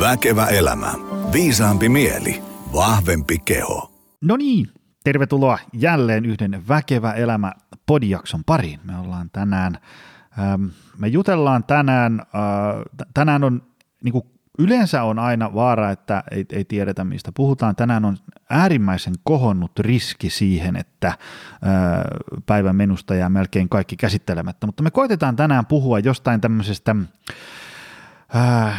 Väkevä elämä. Viisaampi mieli. Vahvempi keho. No niin, tervetuloa jälleen yhden Väkevä elämä podijakson pariin. Me ollaan tänään, ähm, me jutellaan tänään, äh, tänään on niin kuin Yleensä on aina vaara, että ei, ei tiedetä mistä puhutaan. Tänään on äärimmäisen kohonnut riski siihen, että ää, päivän menusta jää melkein kaikki käsittelemättä, mutta me koitetaan tänään puhua jostain tämmöisestä, ää,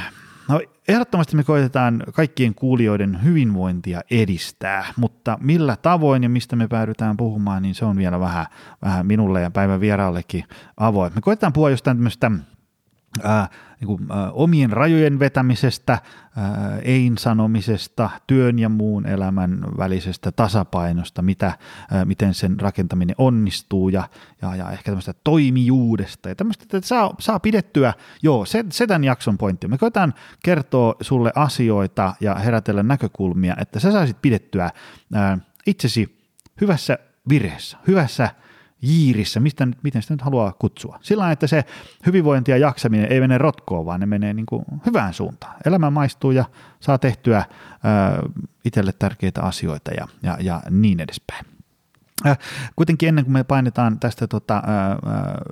no ehdottomasti me koitetaan kaikkien kuulijoiden hyvinvointia edistää, mutta millä tavoin ja mistä me päädytään puhumaan, niin se on vielä vähän, vähän minulle ja päivän vieraallekin avoin. Me koitetaan puhua jostain tämmöistä niin kuin, ää, omien rajojen vetämisestä, ää, ein sanomisesta, työn ja muun elämän välisestä tasapainosta, mitä, ää, miten sen rakentaminen onnistuu ja, ja, ja ehkä tämmöistä toimijuudesta ja tämmöistä, että saa, saa pidettyä, joo, se, se tämän jakson pointti. Me koetaan kertoa sulle asioita ja herätellä näkökulmia, että sä saisit pidettyä ää, itsesi hyvässä vireessä, hyvässä jiirissä, mistä, miten sitä nyt haluaa kutsua. Sillä että se hyvinvointi ja jaksaminen ei mene rotkoon, vaan ne menee niin kuin hyvään suuntaan. Elämä maistuu ja saa tehtyä ää, itselle tärkeitä asioita ja, ja, ja niin edespäin. Äh, kuitenkin ennen kuin me painetaan tästä tota, äh,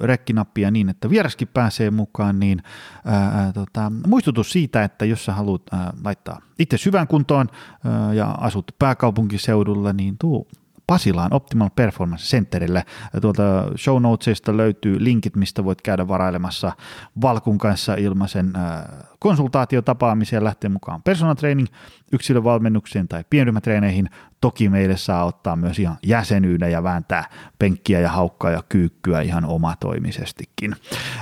rekkinappia niin, että vieraskin pääsee mukaan, niin äh, tota, muistutus siitä, että jos sä haluat äh, laittaa itse syvään kuntoon äh, ja asut pääkaupunkiseudulla, niin tuu Pasilaan Optimal Performance Centerille. Tuolta show notesista löytyy linkit, mistä voit käydä varailemassa Valkun kanssa ilmaisen äh, konsultaatiotapaamiseen lähteä mukaan personal training, yksilövalmennukseen tai pienryhmätreeneihin. Toki meille saa ottaa myös ihan jäsenyyden ja vääntää penkkiä ja haukkaa ja kyykkyä ihan omatoimisestikin.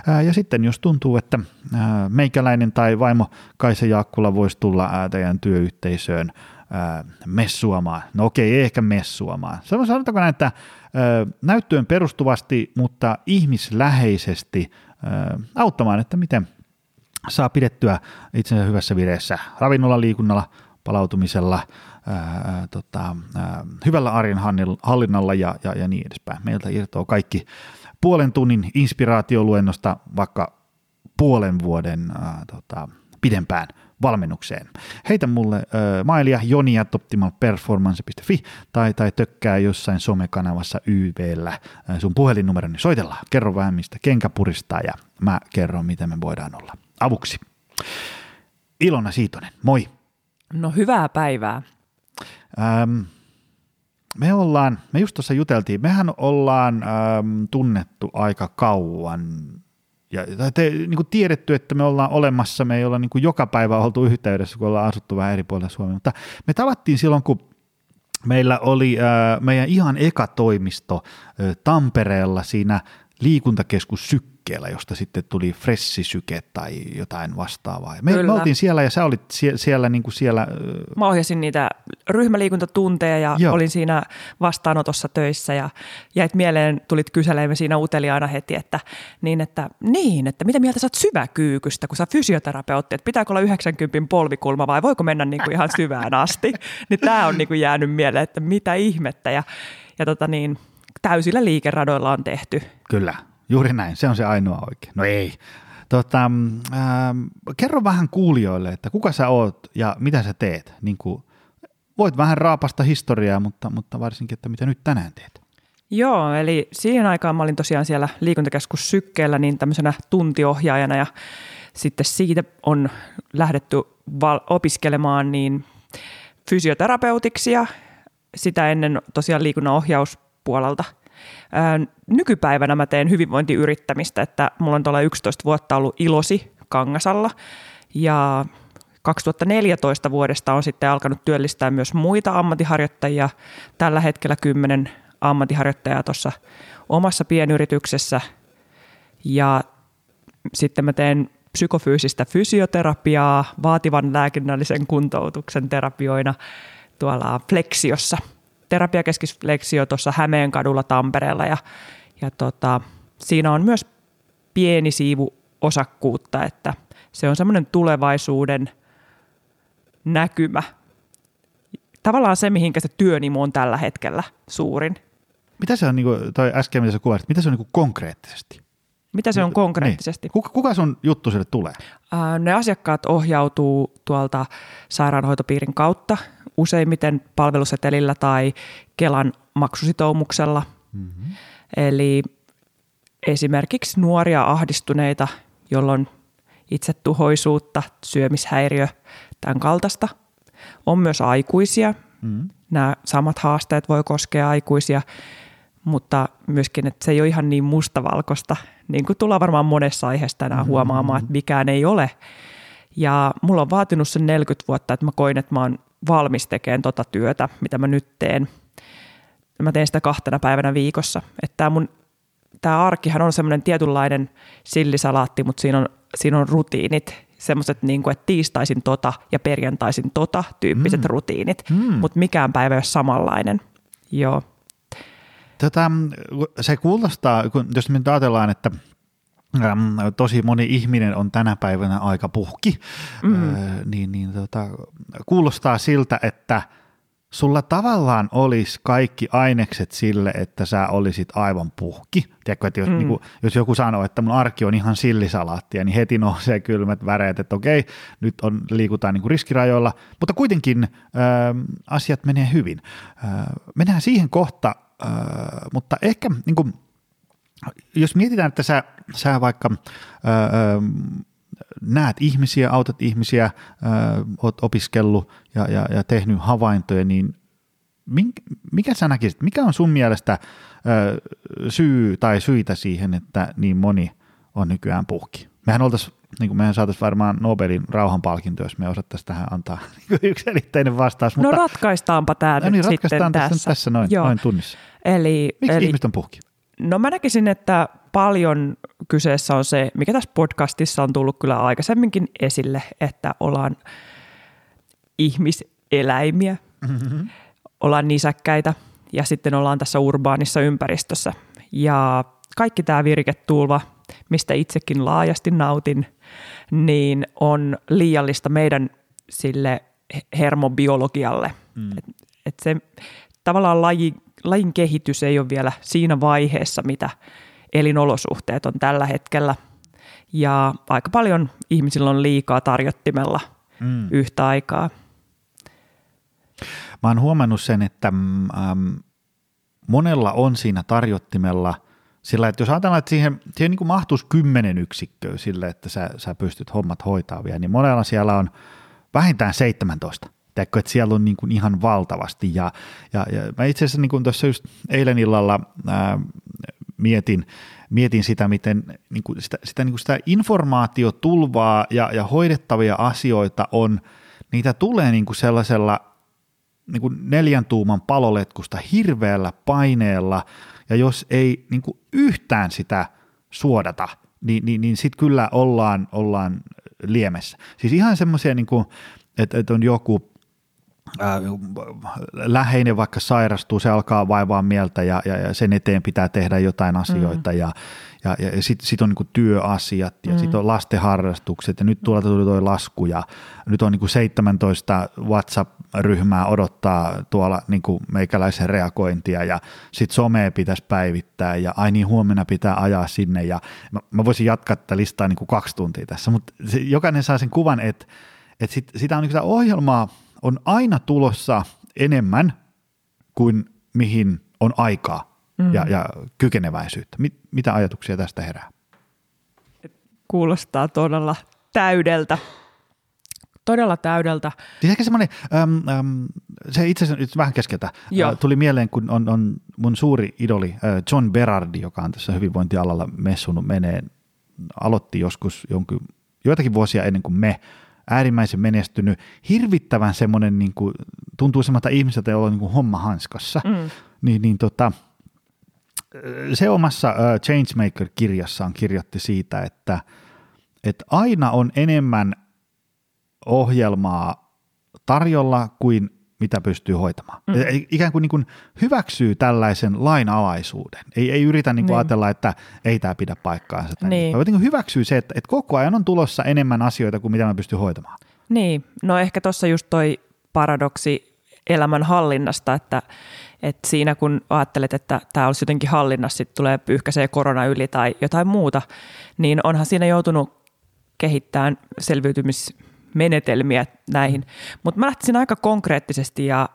Äh, ja sitten jos tuntuu, että äh, meikäläinen tai vaimo Kaisa Jaakkula voisi tulla teidän työyhteisöön messuamaan. No okei, ei ehkä messuamaan. Sanotaanko näin, että näyttöön perustuvasti, mutta ihmisläheisesti auttamaan, että miten saa pidettyä itsensä hyvässä vireessä ravinnolla, liikunnalla, palautumisella, ää, tota, ää, hyvällä arjen hallinnalla ja, ja, ja niin edespäin. Meiltä irtoaa kaikki puolen tunnin inspiraatioluennosta vaikka puolen vuoden ää, tota, pidempään valmennukseen. Heitä mulle äh, mailia joni.optimalperformance.fi tai, tai tökkää jossain somekanavassa YVllä äh, sun puhelinnumeroni. Niin soitellaan, kerro vähän mistä kenkä puristaa ja mä kerron, miten me voidaan olla avuksi. Ilona Siitonen, moi. No hyvää päivää. Ähm, me ollaan, me just tuossa juteltiin, mehän ollaan ähm, tunnettu aika kauan ja te, niin kuin tiedetty, että me ollaan olemassa, me ei olla niin kuin joka päivä oltu yhteydessä, kun ollaan asuttu vähän eri puolilla Suomea, mutta me tavattiin silloin, kun meillä oli äh, meidän ihan eka toimisto äh, Tampereella siinä liikuntakeskus Syk liikkeellä, josta sitten tuli fressisyke tai jotain vastaavaa. Me, me oltiin siellä ja sä olit sie, siellä, niin kuin siellä. Mä ohjasin niitä ryhmäliikuntatunteja ja Joo. olin siinä vastaanotossa töissä ja jäit mieleen, tulit kyselemään siinä uteliaana heti, että niin, että, niin, että mitä mieltä sä oot syväkyykystä, kun sä fysioterapeutti, että pitääkö olla 90 polvikulma vai voiko mennä niin kuin ihan syvään asti. niin tämä on niin kuin jäänyt mieleen, että mitä ihmettä ja, ja tota niin, täysillä liikeradoilla on tehty. Kyllä, Juuri näin, se on se ainoa oikein. No ei. Tota, ähm, kerro vähän kuulijoille, että kuka sä oot ja mitä sä teet. Niin kuin, voit vähän raapasta historiaa, mutta, mutta varsinkin, että mitä nyt tänään teet. Joo, eli siihen aikaan mä olin tosiaan siellä liikuntakeskus Sykkeellä niin tämmöisenä tuntiohjaajana ja sitten siitä on lähdetty val- opiskelemaan niin fysioterapeutiksi ja sitä ennen tosiaan liikunnan ohjauspuolelta – nykypäivänä mä teen hyvinvointiyrittämistä, että mulla on tuolla 11 vuotta ollut Ilosi Kangasalla. Ja 2014 vuodesta on sitten alkanut työllistää myös muita ammattiharjoittajia. Tällä hetkellä kymmenen ammattiharjoittajaa tuossa omassa pienyrityksessä. Ja sitten mä teen psykofyysistä fysioterapiaa vaativan lääkinnällisen kuntoutuksen terapioina tuolla Flexiossa – terapiakeskisleksio tuossa Hämeenkadulla Tampereella ja, ja tota, siinä on myös pieni siivu osakkuutta, että se on semmoinen tulevaisuuden näkymä. Tavallaan se, mihinkä se työnimo on tällä hetkellä suurin. Mitä se on, niin kuin, toi äsken mitä sä kuvasit, mitä se on niin kuin konkreettisesti? Mitä se on konkreettisesti? Niin. Kuka, kuka sun juttu sille tulee? Ne asiakkaat ohjautuu tuolta sairaanhoitopiirin kautta useimmiten palvelusetelillä tai Kelan maksusitoumuksella. Mm-hmm. Eli esimerkiksi nuoria ahdistuneita, jolloin itsetuhoisuutta, syömishäiriö, tämän kaltaista. On myös aikuisia. Mm. Nämä samat haasteet voi koskea aikuisia, mutta myöskin, että se ei ole ihan niin mustavalkoista, niin kuin tullaan varmaan monessa aiheessa tänään mm-hmm. huomaamaan, että mikään ei ole. Ja mulla on vaatinut sen 40 vuotta, että mä koin, että mä oon valmis tekemään tota työtä, mitä mä nyt teen. Mä teen sitä kahtena päivänä viikossa. Että tämä mun tämä arkihan on semmoinen tietynlainen sillisalaatti, mutta siinä on, siinä on rutiinit, semmoiset, niin kuin, että tiistaisin tota ja perjantaisin tota tyyppiset mm. rutiinit, mm. mutta mikään päivä ei ole samanlainen. Joo. Tätä, se kuulostaa, kun jos me nyt ajatellaan, että tosi moni ihminen on tänä päivänä aika puhki, mm. niin, niin tota, kuulostaa siltä, että – sulla tavallaan olisi kaikki ainekset sille, että sä olisit aivan puhki. Tiedätkö, että jos, mm. niin kuin, jos joku sanoo, että mun arki on ihan sillisalaattia, niin heti nousee kylmät väreet, että okei, nyt on, liikutaan niin kuin riskirajoilla, mutta kuitenkin äh, asiat menee hyvin. Äh, mennään siihen kohta, äh, mutta ehkä niin kuin, jos mietitään, että sä, sä vaikka äh, näet ihmisiä, autat ihmisiä, oot opiskellut ja, ja, ja tehnyt havaintoja, niin mikä sä näkisit, mikä on sun mielestä syy tai syitä siihen, että niin moni on nykyään puhki? Mehän oltaisiin niin kuin mehän saataisiin varmaan Nobelin rauhanpalkinto, jos me osattaisiin tähän antaa yksi elitteinen vastaus. No mutta, no ratkaistaanpa tämä no niin, nyt sitten tässä. tässä, tässä noin, noin tunnissa. Eli, Miksi eli, ihmiset on puhki? No mä näkisin, että paljon kyseessä on se, mikä tässä podcastissa on tullut kyllä aikaisemminkin esille, että ollaan ihmiseläimiä, mm-hmm. ollaan nisäkkäitä ja sitten ollaan tässä urbaanissa ympäristössä. Ja kaikki tämä virketulva, mistä itsekin laajasti nautin, niin on liiallista meidän sille hermobiologialle. Mm. Et, et se tavallaan laji, lajin kehitys ei ole vielä siinä vaiheessa, mitä elinolosuhteet on tällä hetkellä. Ja aika paljon ihmisillä on liikaa tarjottimella mm. yhtä aikaa. Mä oon huomannut sen, että ähm, monella on siinä tarjottimella sillä, että jos ajatellaan, että siihen, siihen niin kuin mahtuisi kymmenen yksikköä sille, että sä, sä pystyt hommat hoitaa vielä, niin monella siellä on vähintään 17. Teekö, että siellä on niin kuin ihan valtavasti. Ja, ja, ja mä itse asiassa niin tuossa just eilen illalla ää, mietin, mietin sitä, miten niin kuin sitä, sitä, niin kuin sitä informaatiotulvaa ja, ja hoidettavia asioita on, niitä tulee niin kuin sellaisella niin kuin neljän tuuman paloletkusta hirveällä paineella, ja jos ei niin kuin yhtään sitä suodata, niin, niin, niin sitten kyllä ollaan, ollaan liemessä. Siis ihan semmoisia, niin että, että on joku läheinen vaikka sairastuu, se alkaa vaivaa mieltä ja, ja, ja sen eteen pitää tehdä jotain asioita mm. ja, ja, ja sitten sit on niin työasiat ja mm. sitten on lastenharrastukset ja nyt tuolla tuli tuo lasku ja nyt on niin 17 WhatsApp-ryhmää odottaa tuolla niin meikäläisen reagointia ja sitten somea pitäisi päivittää ja ai niin huomenna pitää ajaa sinne ja mä, mä voisin jatkaa tätä listaa niin kaksi tuntia tässä, mutta jokainen saa sen kuvan, että, että sit, sitä on niin sitä ohjelmaa on aina tulossa enemmän kuin mihin on aikaa mm. ja, ja kykeneväisyyttä. Mit, mitä ajatuksia tästä herää? Kuulostaa todella täydeltä. Todella täydeltä. Siis ehkä semmoinen, äm, äm, se itse asiassa nyt vähän keskeltä, äh, tuli mieleen, kun on, on mun suuri idoli John Berardi, joka on tässä hyvinvointialalla messunut meneen, aloitti joskus jonkin, joitakin vuosia ennen kuin me äärimmäisen menestynyt, hirvittävän semmoinen, niin kuin, tuntuu semmoista ihmiseltä, jolla on niin kuin homma hanskassa, mm. niin, niin tota, se omassa uh, Changemaker-kirjassaan kirjoitti siitä, että, että aina on enemmän ohjelmaa tarjolla kuin mitä pystyy hoitamaan. Mm. Ikään kuin, niin kuin hyväksyy tällaisen lainalaisuuden. Ei, ei yritä niin kuin niin. ajatella, että ei tämä pidä paikkaansa. Niin. Niin. Vaan hyväksyy se, että, että koko ajan on tulossa enemmän asioita kuin mitä mä pystyn hoitamaan. Niin, no ehkä tuossa just toi paradoksi, elämän hallinnasta, että, että siinä kun ajattelet, että tämä olisi jotenkin hallinnassa, sitten tulee pyyhkäisee korona yli tai jotain muuta, niin onhan siinä joutunut kehittämään selviytymismenetelmiä näihin. Mutta mä lähtisin aika konkreettisesti ja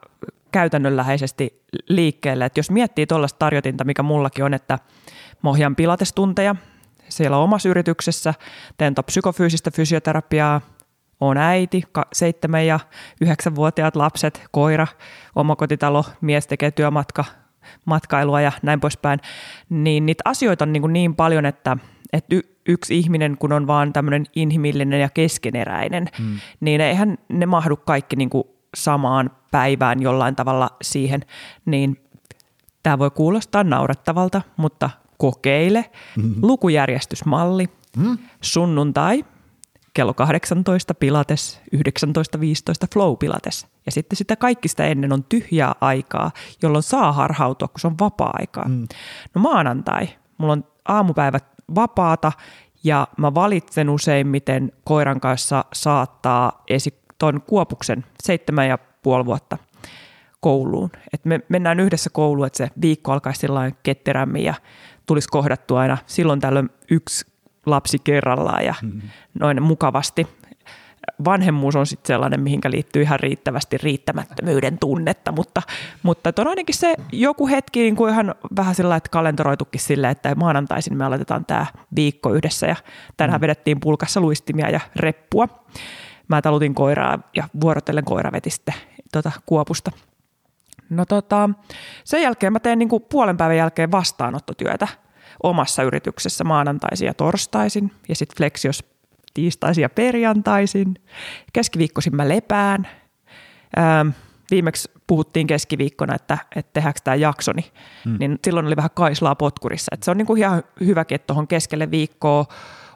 käytännönläheisesti liikkeelle, että jos miettii tuollaista tarjotinta, mikä mullakin on, että mä ohjaan pilatestunteja siellä omassa yrityksessä, teen psykofyysistä fysioterapiaa, on äiti, seitsemän ja yhdeksänvuotiaat lapset, koira, omakotitalo, mies tekee työmatka, matkailua ja näin poispäin, niin niitä asioita on niin, niin paljon, että, että yksi ihminen, kun on vaan tämmöinen inhimillinen ja keskeneräinen, hmm. niin eihän ne mahdu kaikki niin kuin samaan päivään jollain tavalla siihen, niin tämä voi kuulostaa naurettavalta, mutta kokeile. Mm-hmm. Lukujärjestysmalli, mm-hmm. sunnuntai, kello 18 Pilates, 19.15 Flow Pilates. Ja sitten sitä kaikki sitä ennen on tyhjää aikaa, jolloin saa harhautua, kun se on vapaa-aikaa. Mm. No maanantai, mulla on aamupäivät vapaata ja mä valitsen useimmiten koiran kanssa saattaa esi- ton kuopuksen seitsemän ja puoli vuotta kouluun. Et me mennään yhdessä kouluun, että se viikko alkaisi sillä ketterämmin ja tulisi kohdattua aina silloin tällöin yksi lapsi kerrallaan ja mm-hmm. noin mukavasti. Vanhemmuus on sitten sellainen, mihinkä liittyy ihan riittävästi riittämättömyyden tunnetta, mutta, mutta on ainakin se joku hetki niin kuin ihan vähän sillä että kalentoroitukin silleen, että maanantaisin me aloitetaan tämä viikko yhdessä ja tänään mm. vedettiin pulkassa luistimia ja reppua. Mä talutin koiraa ja vuorotellen koira veti sitten tuota kuopusta. No tota, sen jälkeen mä teen niin kuin puolen päivän jälkeen vastaanottotyötä omassa yrityksessä maanantaisin ja torstaisin ja sitten flexios tiistaisin ja perjantaisin. Keskiviikkoisin mä lepään. Ähm, viimeksi puhuttiin keskiviikkona, että, että tehdäänkö tämä jaksoni, hmm. niin silloin oli vähän kaislaa potkurissa. Et se on niin kuin ihan hyväkin, että tuohon keskelle viikkoa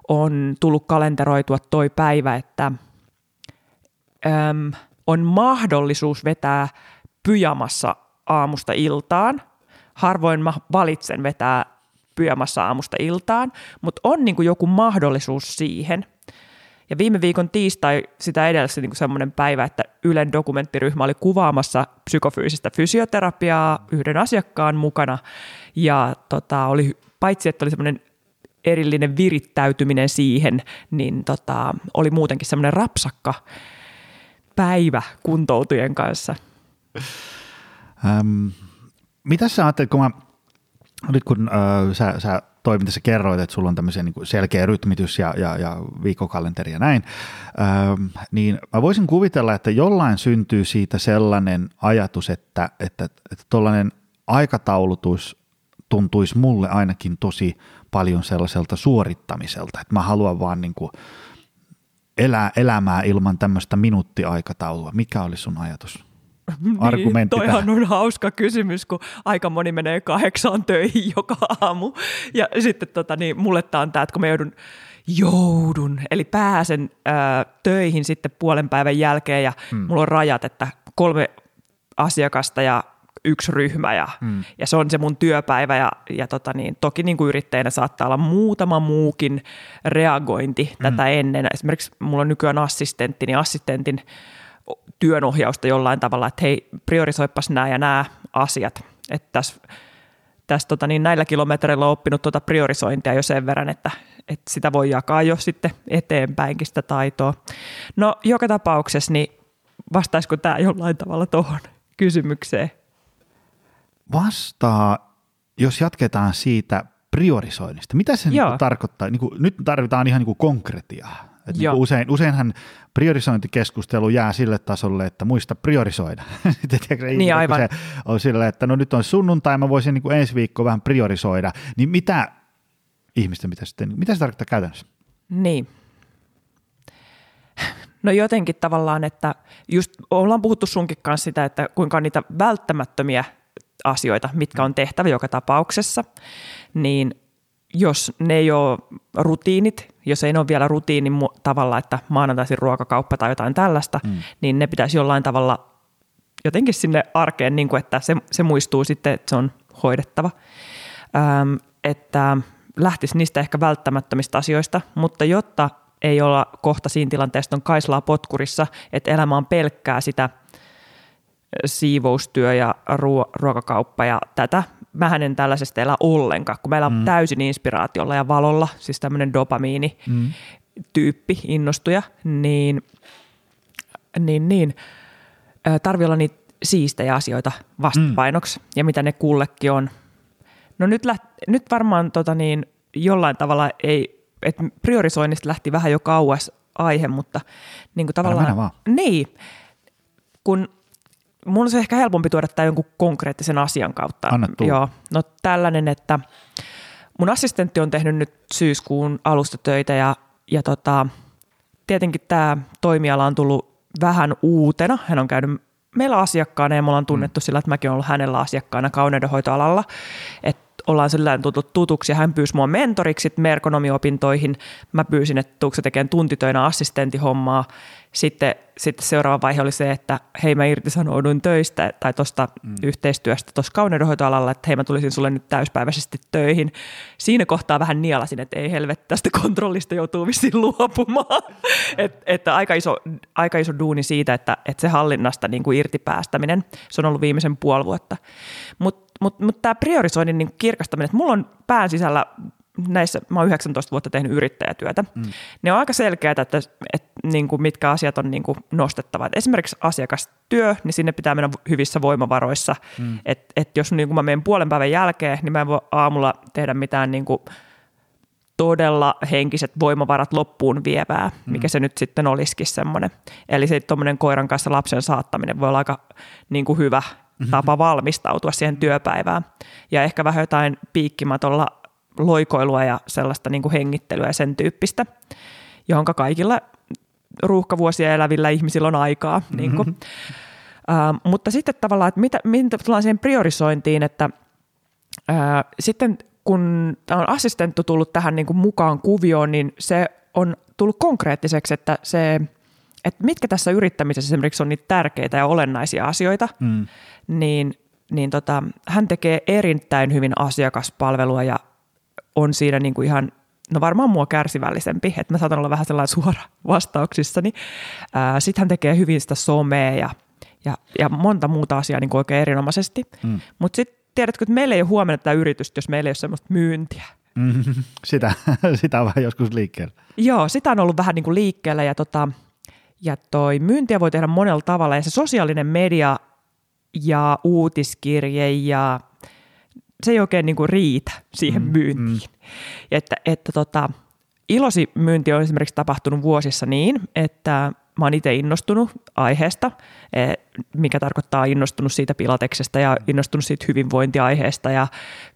on tullut kalenteroitua toi päivä, että äm, on mahdollisuus vetää pyjamassa aamusta iltaan. Harvoin mä valitsen vetää pyjamassa aamusta iltaan, mutta on niin kuin joku mahdollisuus siihen. Ja viime viikon tiistai sitä edellä niin semmoinen päivä, että Ylen dokumenttiryhmä oli kuvaamassa psykofyysistä fysioterapiaa yhden asiakkaan mukana. Ja tota, oli, paitsi että oli semmoinen erillinen virittäytyminen siihen, niin tota, oli muutenkin semmoinen rapsakka päivä kuntoutujen kanssa. Ähm, mitä sä ajattelet, kun mä, nyt kun äh, sä, sä toimintassa kerroit, että sulla on tämmöisen niin selkeä rytmitys ja, ja, ja viikkokalenteri ja näin, ähm, niin mä voisin kuvitella, että jollain syntyy siitä sellainen ajatus, että että, että tuollainen aikataulutus tuntuisi mulle ainakin tosi paljon sellaiselta suorittamiselta, että mä haluan vaan niin kuin elää elämää ilman tämmöistä minuuttiaikataulua. Mikä oli sun ajatus? Argumentti niin, toihan on hauska kysymys, kun aika moni menee kahdeksaan töihin joka aamu. Ja sitten tota, niin, mulle tämä on tämä, että kun mä joudun, joudun, eli pääsen ää, töihin sitten puolen päivän jälkeen ja hmm. mulla on rajat, että kolme asiakasta ja yksi ryhmä ja, hmm. ja se on se mun työpäivä ja, ja tota niin, toki niin kuin yrittäjänä saattaa olla muutama muukin reagointi hmm. tätä ennen. Esimerkiksi mulla on nykyään assistentti, niin assistentin työnohjausta jollain tavalla, että hei, priorisoipas nämä ja nämä asiat. Että tässä, tässä tota, niin näillä kilometreillä on oppinut tuota priorisointia jo sen verran, että, että sitä voi jakaa jo sitten eteenpäinkin sitä taitoa. No joka tapauksessa, niin vastaisiko tämä jollain tavalla tuohon kysymykseen? Vastaa, jos jatketaan siitä priorisoinnista. Mitä se niin tarkoittaa? Niin kuin, nyt tarvitaan ihan niin kuin konkretiaa. Et niin usein, useinhan priorisointikeskustelu jää sille tasolle, että muista priorisoida. Tiedätkö, niin aivan. Se on sille, että no nyt on sunnuntai, mä voisin niin kuin ensi viikko vähän priorisoida. Niin mitä ihmisten mitä sitten, mitä se tarkoittaa käytännössä? Niin. No jotenkin tavallaan, että just ollaan puhuttu sunkin kanssa sitä, että kuinka on niitä välttämättömiä asioita, mitkä on tehtävä joka tapauksessa, niin jos ne ei ole rutiinit, jos ei ne ole vielä rutiinin tavalla, että maanantaisin ruokakauppa tai jotain tällaista, mm. niin ne pitäisi jollain tavalla jotenkin sinne arkeen, niin kuin, että se, se muistuu sitten, että se on hoidettava. Ähm, että lähtisi niistä ehkä välttämättömistä asioista, mutta jotta ei olla kohta siinä tilanteessa on kaislaa potkurissa, että elämä on pelkkää sitä siivoustyö ja ruo- ruokakauppa ja tätä. Mä en tällaisesta elä ollenkaan, kun meillä on mm. täysin inspiraatiolla ja valolla, siis tämmöinen dopamiini mm. tyyppi, innostuja, niin, niin, niin tarvii olla niitä siistejä asioita vastapainoksi mm. ja mitä ne kullekin on. No nyt, läht, nyt varmaan tota niin, jollain tavalla ei, että priorisoinnista lähti vähän jo kauas aihe, mutta niin kuin tavallaan... Niin, kun mun on ehkä helpompi tuoda tämä jonkun konkreettisen asian kautta. Anna Joo, no tällainen, että mun assistentti on tehnyt nyt syyskuun alusta töitä ja, ja tota, tietenkin tämä toimiala on tullut vähän uutena. Hän on käynyt meillä asiakkaana ja me ollaan tunnettu sillä, että mäkin olen ollut hänellä asiakkaana kauneudenhoitoalalla. Et ollaan sillä tutut tutuksi ja hän pyysi mua mentoriksi merkonomiopintoihin. Mä pyysin, että tuukse tekemään tuntitöinä assistenttihommaa sitten, sitten seuraava vaihe oli se, että hei mä irtisanouduin töistä tai tuosta mm. yhteistyöstä tuossa kauneudenhoitoalalla, että hei mä tulisin sulle nyt täyspäiväisesti töihin. Siinä kohtaa vähän nielasin, että ei helvetti tästä kontrollista joutuu vissiin luopumaan. Et, että aika iso, aika iso duuni siitä, että, että se hallinnasta niin kuin irti päästäminen, se on ollut viimeisen puoli vuotta. Mutta mut, mut tämä priorisoinnin niin kirkastaminen, että mulla on pään sisällä näissä, mä oon 19 vuotta tehnyt yrittäjätyötä, mm. ne on aika selkeää, että, että niin kuin mitkä asiat on niin kuin nostettava. Et esimerkiksi asiakastyö, niin sinne pitää mennä hyvissä voimavaroissa. Mm. Että et jos niin kuin mä menen puolen päivän jälkeen, niin mä en voi aamulla tehdä mitään niin kuin todella henkiset voimavarat loppuun vievää, mm. mikä se nyt sitten olisikin semmoinen. Eli se tuommoinen koiran kanssa lapsen saattaminen voi olla aika niin kuin hyvä. Tapa valmistautua siihen työpäivään. Ja ehkä vähän jotain piikkimatolla loikoilua ja sellaista niin kuin hengittelyä ja sen tyyppistä, johon kaikilla ruuhkavuosia elävillä ihmisillä on aikaa. Mm-hmm. Niin kuin. Uh, mutta sitten tavallaan, että mitä, mitä tullaan siihen priorisointiin, että uh, sitten kun on assistenttu tullut tähän niin kuin mukaan kuvioon, niin se on tullut konkreettiseksi, että se että mitkä tässä yrittämisessä esimerkiksi on niitä tärkeitä ja olennaisia asioita, mm. niin, niin tota, hän tekee erittäin hyvin asiakaspalvelua ja on siinä niin kuin ihan, no varmaan mua kärsivällisempi, että mä saatan olla vähän sellainen suora vastauksissani. Sitten hän tekee hyvin sitä somea ja, ja, ja monta muuta asiaa niin kuin oikein erinomaisesti. Mm. Mutta sitten tiedätkö, että meillä ei ole huomenna tätä yritystä, jos meillä ei ole semmoista myyntiä. Mm, sitä, sitä on vähän joskus liikkeellä. Joo, sitä on ollut vähän niin kuin liikkeellä ja, tota, ja toi myyntiä voi tehdä monella tavalla ja se sosiaalinen media ja uutiskirje ja se ei oikein niin kuin riitä siihen mm, myyntiin. Mm. Että, että tota, ilosi myynti on esimerkiksi tapahtunut vuosissa niin, että mä oon itse innostunut aiheesta, e, mikä tarkoittaa innostunut siitä pilateksestä ja innostunut siitä hyvinvointiaiheesta ja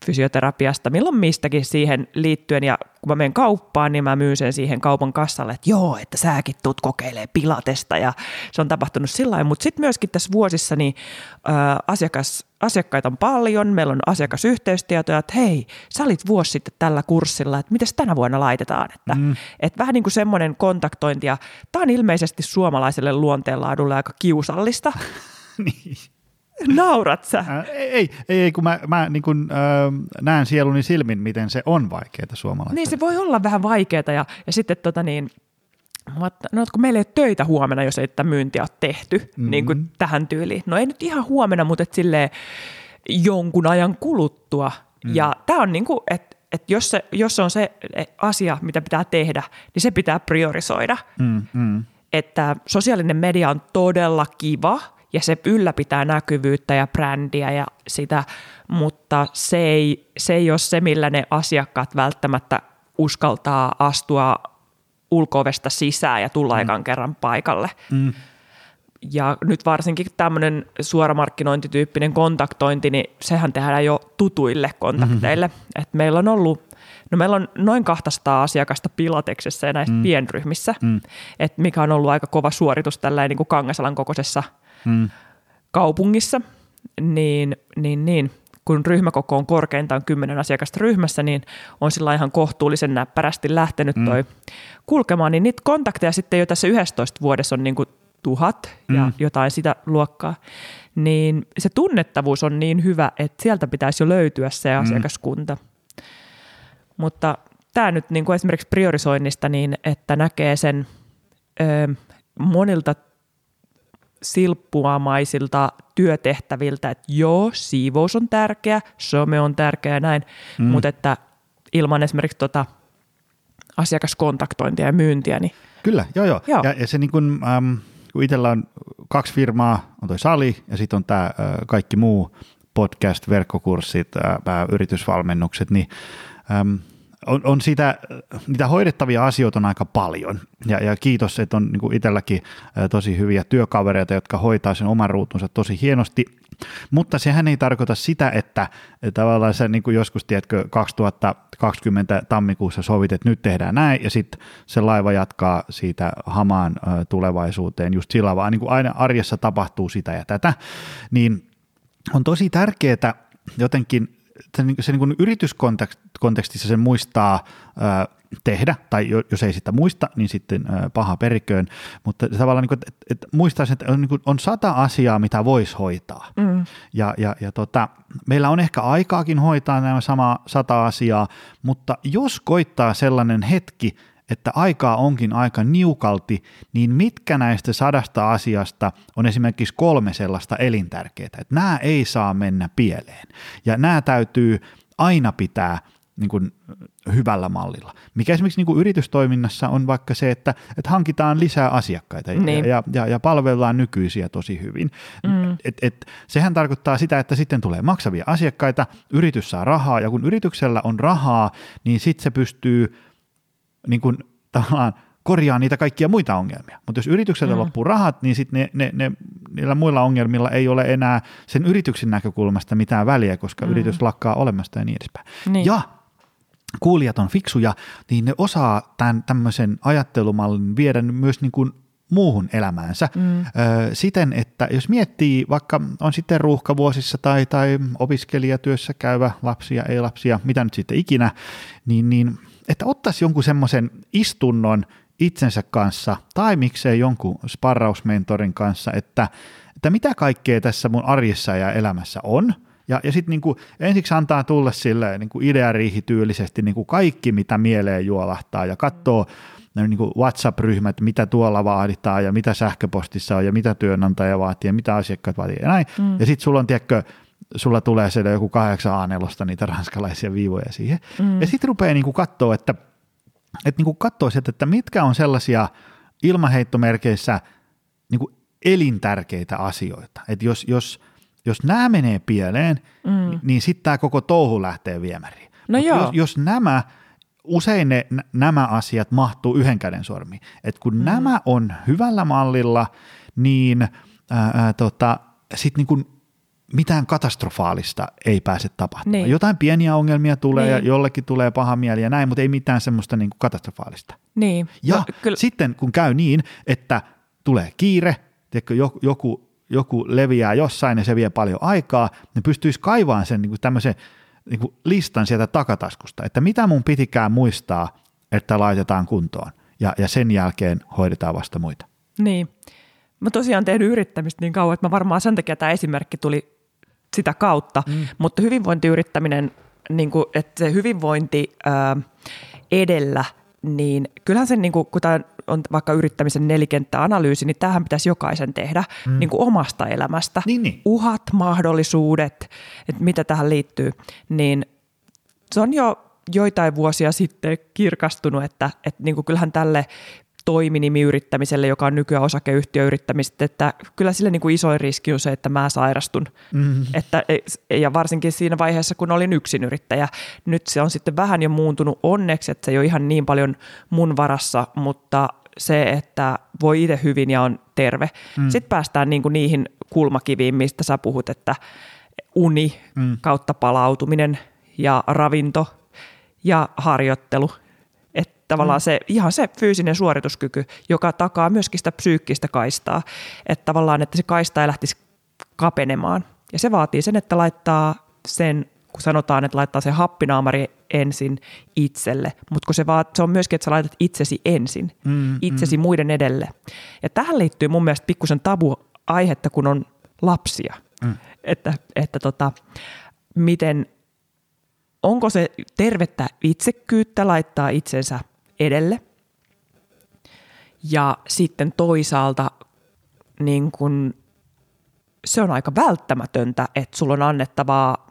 fysioterapiasta, milloin mistäkin siihen liittyen. Ja kun mä menen kauppaan, niin mä myyn sen siihen kaupan kassalle, että joo, että säkin tuut kokeilee pilatesta ja se on tapahtunut sillä lailla. Mutta sitten myöskin tässä vuosissa niin, asiakas, asiakkaita on paljon, meillä on asiakasyhteistietoja, että hei, sä olit vuosi sitten tällä kurssilla, että miten tänä vuonna laitetaan. Että, mm. et vähän niin kuin semmoinen kontaktointi ja tämä on ilmeisesti suomalaiselle luonteenlaadulle aika kiusallista. niin. Naurat sä? Ää, ei, ei, ei, kun mä, mä niin kun, äh, näen sieluni silmin, miten se on vaikeaa suomalaisille. Niin, se voi olla vähän vaikeaa ja, ja sitten tota niin, no, kun meillä ei ole töitä huomenna, jos ei tätä myyntiä ole tehty mm-hmm. niin kuin tähän tyyliin. No ei nyt ihan huomenna, mutta et silleen jonkun ajan kuluttua. Mm. Ja tämä on niin kuin, että et jos, se, jos se on se asia, mitä pitää tehdä, niin se pitää priorisoida. Mm, mm. Että sosiaalinen media on todella kiva – ja se ylläpitää näkyvyyttä ja brändiä ja sitä, mutta se ei, se ei ole se, millä ne asiakkaat välttämättä uskaltaa astua ulkoovesta sisään ja tulla mm. ekan kerran paikalle. Mm. Ja nyt varsinkin tämmöinen suoramarkkinointityyppinen kontaktointi, niin sehän tehdään jo tutuille kontakteille. Mm-hmm. Et meillä on ollut No meillä on noin 200 asiakasta Pilateksessa ja näissä mm. pienryhmissä, mm. et mikä on ollut aika kova suoritus tällä niin kuin Kangasalan kokoisessa mm. kaupungissa, niin, niin, niin kun ryhmäkoko on korkeintaan 10 asiakasta ryhmässä, niin on sillä ihan kohtuullisen näppärästi lähtenyt mm. toi kulkemaan, niin niitä kontakteja sitten jo tässä 11 vuodessa on niin kuin tuhat mm. ja jotain sitä luokkaa, niin se tunnettavuus on niin hyvä, että sieltä pitäisi jo löytyä se mm. asiakaskunta. Mutta tämä nyt niin kuin esimerkiksi priorisoinnista, niin että näkee sen ö, monilta silppuamaisilta työtehtäviltä, että joo, siivous on tärkeä, some on tärkeä ja näin, mm. mutta että ilman esimerkiksi tota asiakaskontaktointia ja myyntiä, niin Kyllä, joo joo. Joo. Ja, ja se niin kuin, äm, kun itsellä on kaksi firmaa, on toi Sali ja sitten on tämä kaikki muu podcast, verkkokurssit, ää, yritysvalmennukset, niin äm, on, on sitä, niitä hoidettavia asioita on aika paljon. Ja, ja kiitos, että on niin itselläkin tosi hyviä työkavereita, jotka hoitaa sen oman ruutunsa tosi hienosti. Mutta sehän ei tarkoita sitä, että tavallaan sä niin joskus, tiedätkö, 2020 tammikuussa sovit, että nyt tehdään näin, ja sitten se laiva jatkaa siitä hamaan tulevaisuuteen just sillä vaan niin aina arjessa tapahtuu sitä ja tätä, niin on tosi tärkeää jotenkin se, niin- se niin kuin yrityskontekstissa sen muistaa ää, tehdä, tai jo- jos ei sitä muista, niin sitten ää, paha periköön, mutta tavallaan niin kuin, että, että muistaisin, että on, niin kuin, on sata asiaa, mitä voisi hoitaa. Mm. Ja, ja, ja tota, meillä on ehkä aikaakin hoitaa nämä sama sata asiaa, mutta jos koittaa sellainen hetki, että aikaa onkin aika niukalti, niin mitkä näistä sadasta asiasta on esimerkiksi kolme sellaista elintärkeää, että nämä ei saa mennä pieleen. Ja nämä täytyy aina pitää niin kuin hyvällä mallilla. Mikä esimerkiksi niin kuin yritystoiminnassa on vaikka se, että, että hankitaan lisää asiakkaita Niin. ja, ja, ja palvellaan nykyisiä tosi hyvin. Mm. Et, et, sehän tarkoittaa sitä, että sitten tulee maksavia asiakkaita, yritys saa rahaa ja kun yrityksellä on rahaa, niin sitten se pystyy niin kuin, tavallaan korjaa niitä kaikkia muita ongelmia. Mutta jos yritykseltä mm. loppuu rahat, niin sitten ne, ne, ne, niillä muilla ongelmilla ei ole enää sen yrityksen näkökulmasta mitään väliä, koska mm. yritys lakkaa olemasta ja niin edespäin. Niin. Ja kuulijat on fiksuja, niin ne osaa tämän tämmöisen ajattelumallin viedä myös niin kuin muuhun elämäänsä mm. ö, siten, että jos miettii vaikka on sitten ruuhkavuosissa tai, tai opiskelijatyössä käyvä lapsia, ei lapsia, mitä nyt sitten ikinä, niin, niin että ottaisi jonkun semmoisen istunnon itsensä kanssa tai miksei jonkun sparrausmentorin kanssa, että, että mitä kaikkea tässä mun arjessa ja elämässä on. Ja, ja sitten niinku, ensiksi antaa tulla sille niinku ideariihityylisesti niinku kaikki, mitä mieleen juolahtaa ja katsoo ne niinku WhatsApp-ryhmät, mitä tuolla vaaditaan ja mitä sähköpostissa on ja mitä työnantaja vaatii ja mitä asiakkaat vaatii ja näin. Mm. Ja sitten sulla on, tiedätkö, sulla tulee siellä joku kahdeksan A4 niitä ranskalaisia viivoja siihen. Mm. Ja sitten rupeaa niinku katsoa, että, että niinku katsoo sieltä, että mitkä on sellaisia ilmaheittomerkeissä niinku elintärkeitä asioita. Että jos, jos, jos nämä menee pieleen, mm. niin sitten tämä koko touhu lähtee viemäriin. No Mut joo. Jos, jos nämä, usein ne, nämä asiat mahtuu yhden käden sormiin. Et kun mm. nämä on hyvällä mallilla, niin ää, ää, tota, sitten niin mitään katastrofaalista ei pääse tapahtumaan. Niin. Jotain pieniä ongelmia tulee Niin. ja jollekin tulee paha mieli ja näin, mutta ei mitään semmoista niin kuin katastrofaalista. Niin. Ja no, kyllä. sitten kun käy niin, että tulee kiire, tiedätkö, joku, joku, joku leviää jossain ja se vie paljon aikaa, niin pystyisi kaivaamaan sen niin kuin tämmöisen niin kuin listan sieltä takataskusta, että mitä mun pitikään muistaa, että laitetaan kuntoon. Ja, ja sen jälkeen hoidetaan vasta muita. Niin. Mä tosiaan tehnyt yrittämistä niin kauan, että mä varmaan sen takia tämä esimerkki tuli sitä kautta, mm. mutta hyvinvointiyrittäminen, niin kuin, että se hyvinvointi ää, edellä, niin kyllähän sen, niin kuin, kun tämä on vaikka yrittämisen nelikenttäanalyysi, niin tämähän pitäisi jokaisen tehdä mm. niin kuin omasta elämästä. Niin, niin. Uhat, mahdollisuudet, että mitä tähän liittyy, niin se on jo joitain vuosia sitten kirkastunut, että, että niin kuin kyllähän tälle toiminimiyrittämiselle, joka on nykyään osakeyhtiöyrittämistä, että kyllä sille niin kuin isoin riski on se, että mä sairastun. Mm-hmm. Että, ja varsinkin siinä vaiheessa, kun olin yksinyrittäjä. Nyt se on sitten vähän jo muuntunut onneksi, että se ei ole ihan niin paljon mun varassa, mutta se, että voi itse hyvin ja on terve. Mm. Sitten päästään niin kuin niihin kulmakiviin, mistä sä puhut, että uni mm. kautta palautuminen ja ravinto ja harjoittelu. Tavallaan mm. se, ihan se fyysinen suorituskyky, joka takaa myöskin sitä psyykkistä kaistaa. Että tavallaan, että se kaista ei lähtisi kapenemaan. Ja se vaatii sen, että laittaa sen, kun sanotaan, että laittaa se happinaamari ensin itselle, mutta kun se, vaat, se on myöskin, että sä laitat itsesi ensin, mm, itsesi mm. muiden edelle. Ja tähän liittyy mun mielestä pikkusen tabu aihetta, kun on lapsia. Mm. Että, että tota, miten, onko se tervettä itsekkyyttä laittaa itsensä edelle. Ja sitten toisaalta niin kun se on aika välttämätöntä, että sulla on annettavaa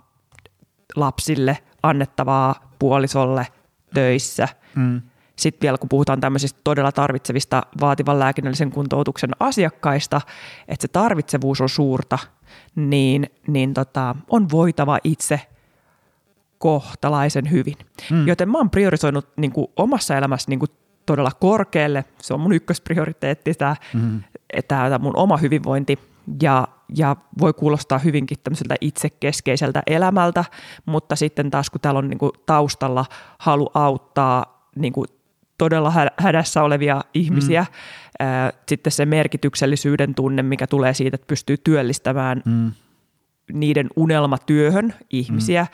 lapsille, annettavaa puolisolle töissä. Mm. Sitten vielä kun puhutaan tämmöisistä todella tarvitsevista vaativan lääkinnällisen kuntoutuksen asiakkaista, että se tarvitsevuus on suurta, niin, niin tota, on voitava itse kohtalaisen hyvin. Mm. Joten mä oon priorisoinut niin kuin omassa elämässä niin kuin todella korkealle. Se on mun ykkösprioriteetti, tämä, mm. tämä mun oma hyvinvointi. Ja, ja voi kuulostaa hyvinkin tämmöiseltä itsekeskeiseltä elämältä, mutta sitten taas kun täällä on niin kuin taustalla halu auttaa niin kuin todella hädässä olevia ihmisiä, mm. sitten se merkityksellisyyden tunne, mikä tulee siitä, että pystyy työllistämään mm. Niiden unelmatyöhön ihmisiä mm.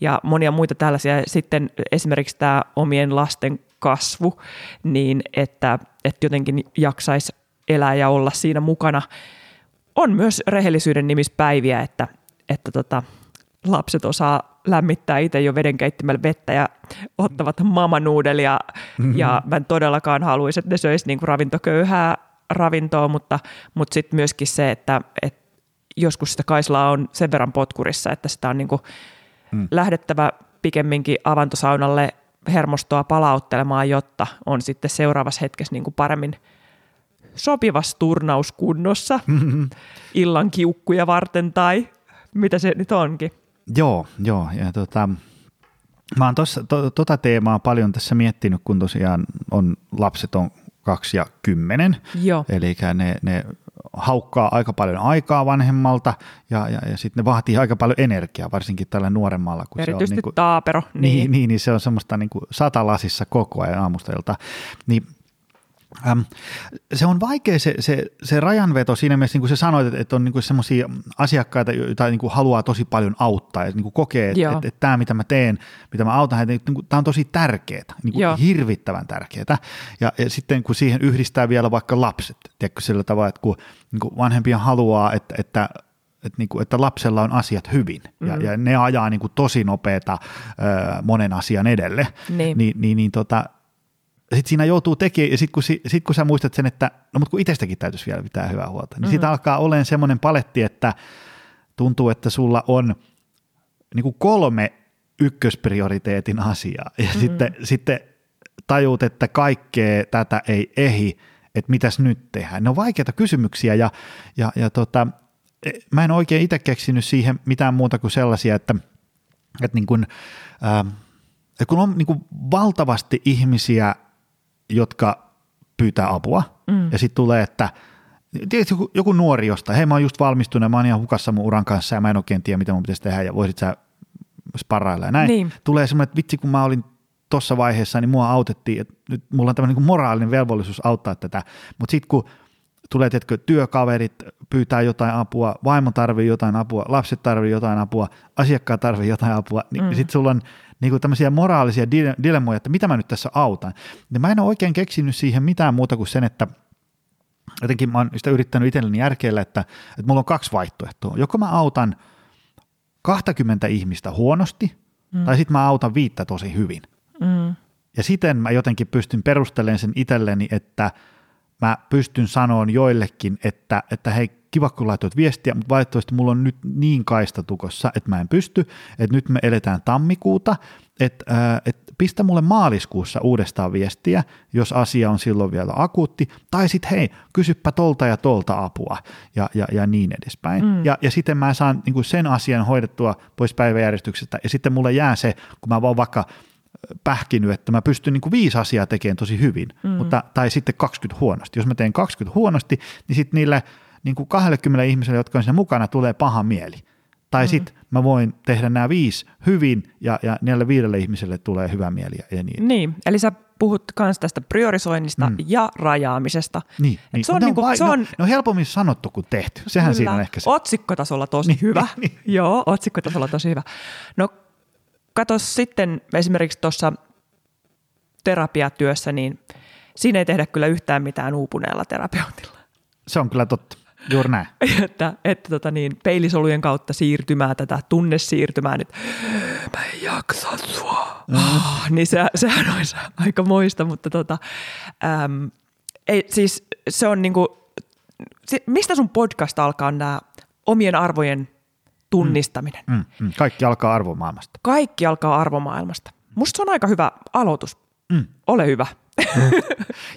ja monia muita tällaisia. Sitten esimerkiksi tämä omien lasten kasvu, niin että, että jotenkin jaksaisi elää ja olla siinä mukana. On myös rehellisyyden nimissä päiviä, että, että tota, lapset osaa lämmittää itse jo vedenkeittimellä vettä ja ottavat mamanuudelia. Mm-hmm. Ja mä en todellakaan haluaisi, että ne söisi niin kuin ravintoköyhää ravintoa, mutta, mutta sitten myöskin se, että, että joskus sitä kaislaa on sen verran potkurissa, että sitä on niin kuin mm. lähdettävä pikemminkin avantosaunalle hermostoa palauttelemaan, jotta on sitten seuraavassa hetkessä niin kuin paremmin sopivassa turnauskunnossa mm-hmm. illan kiukkuja varten tai mitä se nyt onkin. Joo, joo. Ja tota, mä oon tossa, to, tota teemaa paljon tässä miettinyt, kun tosiaan on lapset on kaksi ja kymmenen. Joo. Eli ne, ne haukkaa aika paljon aikaa vanhemmalta ja, ja, ja sitten ne vaatii aika paljon energiaa, varsinkin tällä nuoremmalla. Kun Erityisesti se on, niin kuin, taapero. Niin. Niin, niin, niin se on semmoista niin kuin satalasissa koko ajan aamustelta. Niin Ähm, se on vaikea se, se, se rajanveto siinä mielessä, niin kuin sä sanoit, että on niin semmoisia asiakkaita, joita niin kuin haluaa tosi paljon auttaa ja niin kuin kokee, että, että, että tämä mitä mä teen, mitä mä autan heitä, niin kuin, tämä on tosi tärkeää, niin kuin hirvittävän tärkeää. Ja, ja sitten kun siihen yhdistää vielä vaikka lapset, tiedätkö sillä tavalla, että kun niin kuin vanhempia haluaa, että, että että, niin kuin, että lapsella on asiat hyvin ja, ja ne ajaa niin kuin tosi nopeata ö, monen asian edelle, niin, niin, niin, niin tota, sitten siinä joutuu tekemään, ja sitten kun, sit kun sä muistat sen, että no mutta kun itsestäkin täytyisi vielä pitää hyvää huolta, niin mm-hmm. siitä alkaa olemaan semmoinen paletti, että tuntuu, että sulla on niin kuin kolme ykkösprioriteetin asiaa, ja mm-hmm. sitten, sitten tajuut, että kaikkea tätä ei ehi, että mitäs nyt tehdään. Ne on vaikeita kysymyksiä, ja, ja, ja tota, e, mä en oikein itse keksinyt siihen mitään muuta kuin sellaisia, että, että niin kuin, äh, kun on niin kuin valtavasti ihmisiä, jotka pyytää apua, mm. ja sitten tulee, että tiedätkö, joku, joku nuori jostain, hei mä oon just valmistunut ja mä oon ihan hukassa mun uran kanssa ja mä en oikein tiedä, mitä mun pitäisi tehdä ja voisit sä sparrailla ja näin. Niin. Tulee semmoinen, että vitsi kun mä olin tuossa vaiheessa, niin mua autettiin, että nyt mulla on tämmöinen niin moraalinen velvollisuus auttaa tätä, mutta sitten kun tulee, tiedätkö, työkaverit pyytää jotain apua, vaimo tarvii jotain apua, lapset tarvii jotain apua, asiakkaat tarvii jotain apua, niin mm. sitten sulla on niin kuin tämmöisiä moraalisia dilemmoja, että mitä mä nyt tässä autan. Ja mä en ole oikein keksinyt siihen mitään muuta kuin sen, että jotenkin mä oon sitä yrittänyt itselleni järkeellä, että, että mulla on kaksi vaihtoehtoa. Joko mä autan 20 ihmistä huonosti, mm. tai sitten mä autan viittä tosi hyvin. Mm. Ja siten mä jotenkin pystyn perustelemaan sen itselleni, että mä pystyn sanoon joillekin, että, että hei, kiva kun laitoit viestiä, mutta valitettavasti mulla on nyt niin kaista tukossa, että mä en pysty, että nyt me eletään tammikuuta, että, äh, että pistä mulle maaliskuussa uudestaan viestiä, jos asia on silloin vielä akuutti, tai sitten hei, kysyppä tolta ja tolta apua, ja, ja, ja niin edespäin. Mm. Ja, ja sitten mä saan niin sen asian hoidettua pois päiväjärjestyksestä, ja sitten mulle jää se, kun mä voin vaikka pähkinyt, että mä pystyn niin kuin viisi asiaa tekemään tosi hyvin, mm. mutta, tai sitten 20 huonosti. Jos mä teen 20 huonosti, niin sitten niille – niin kuin 20 ihmiselle, jotka on siinä mukana, tulee paha mieli. Tai mm-hmm. sitten mä voin tehdä nämä viisi hyvin ja, ja neljälle viidelle ihmiselle tulee hyvä mieli ja niin. Niin, eli sä puhut myös tästä priorisoinnista mm. ja rajaamisesta. Niin, niin. Se on, niin kuin, vai, se on, no, no helpommin sanottu kuin tehty, sehän kyllä, siinä on ehkä se. Otsikkotasolla tosi niin, hyvä. Niin, niin. Joo, otsikkotasolla tosi hyvä. No kato sitten esimerkiksi tuossa terapiatyössä, niin siinä ei tehdä kyllä yhtään mitään uupuneella terapeutilla. Se on kyllä totta. Juuri näin. että, että tota niin, peilisolujen kautta siirtymää tätä tunnesiirtymää, että mä en jaksa sua. Mm. Oh, niin se, sehän olisi aika moista, mutta tota, äm, ei, siis se on niinku, mistä sun podcast alkaa nämä omien arvojen tunnistaminen. Mm, mm. Kaikki alkaa arvomaailmasta. Kaikki alkaa arvomaailmasta. Musta se on aika hyvä aloitus. Mm. Ole hyvä.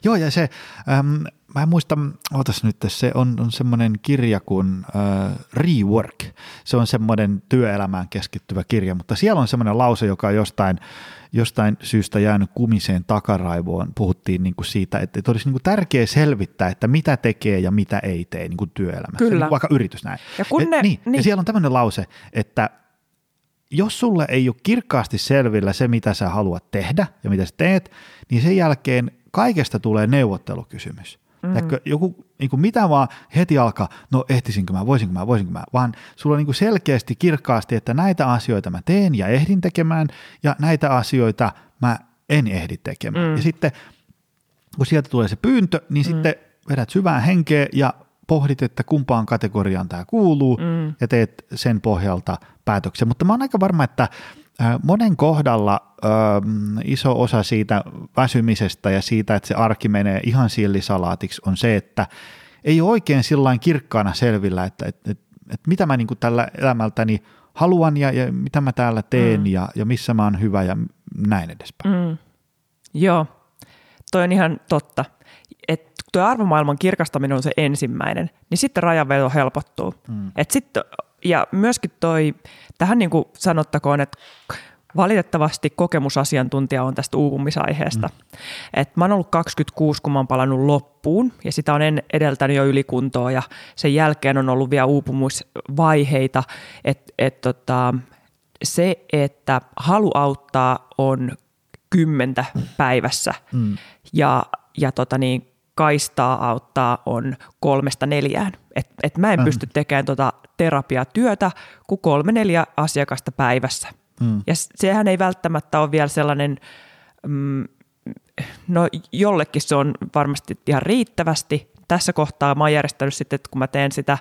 Joo, ja se, ähm, mä en muista, otas nyt, se on, on semmoinen kirja kuin äh, Rework. Se on semmoinen työelämään keskittyvä kirja, mutta siellä on semmoinen lause, joka on jostain, jostain syystä jäänyt kumiseen takaraivoon. Puhuttiin niin kuin siitä, että, että olisi niin kuin tärkeää selvittää, että mitä tekee ja mitä ei tee niin kuin työelämässä. Kyllä. Niin kuin vaikka yritys näin. Ja kun ne- ja, niin, niin. ja siellä on tämmöinen lause, että jos sulle ei ole kirkkaasti selvillä se, mitä sä haluat tehdä ja mitä sä teet, niin sen jälkeen kaikesta tulee neuvottelukysymys. Mm. joku, niin kuin mitä vaan heti alkaa, no ehtisinkö mä, voisinko mä, voisinko mä, vaan sulla on niin kuin selkeästi, kirkkaasti, että näitä asioita mä teen ja ehdin tekemään ja näitä asioita mä en ehdi tekemään. Mm. Ja sitten kun sieltä tulee se pyyntö, niin mm. sitten vedät syvää henkeä ja pohdit, että kumpaan kategoriaan tämä kuuluu mm. ja teet sen pohjalta päätöksen. Mutta mä oon aika varma, että monen kohdalla ö, iso osa siitä väsymisestä ja siitä, että se arki menee ihan sillisalaatiksi, on se, että ei ole oikein sillain kirkkaana selvillä, että, että, että, että mitä mä niin kuin tällä elämältäni haluan ja, ja mitä mä täällä teen mm. ja, ja missä mä oon hyvä ja näin edespäin. Mm. Joo, toi on ihan totta. Että tuo arvomaailman kirkastaminen on se ensimmäinen, niin sitten rajanveto helpottuu. Mm. Et sit, ja myöskin toi, tähän niin kuin sanottakoon, että valitettavasti kokemusasiantuntija on tästä uupumisaiheesta. Mm. Et mä oon ollut 26, kun mä oon palannut loppuun, ja sitä on en edeltänyt jo ylikuntoa, ja sen jälkeen on ollut vielä uupumusvaiheita. Et, et tota, se, että halu auttaa on kymmentä päivässä, mm. ja, ja tota niin, kaistaa auttaa on kolmesta neljään. Et, et mä en mm. pysty tekemään tota terapiatyötä kuin kolme neljä asiakasta päivässä. Mm. Ja sehän ei välttämättä ole vielä sellainen, mm, no jollekin se on varmasti ihan riittävästi. Tässä kohtaa mä oon järjestänyt sitten, että kun mä teen sitä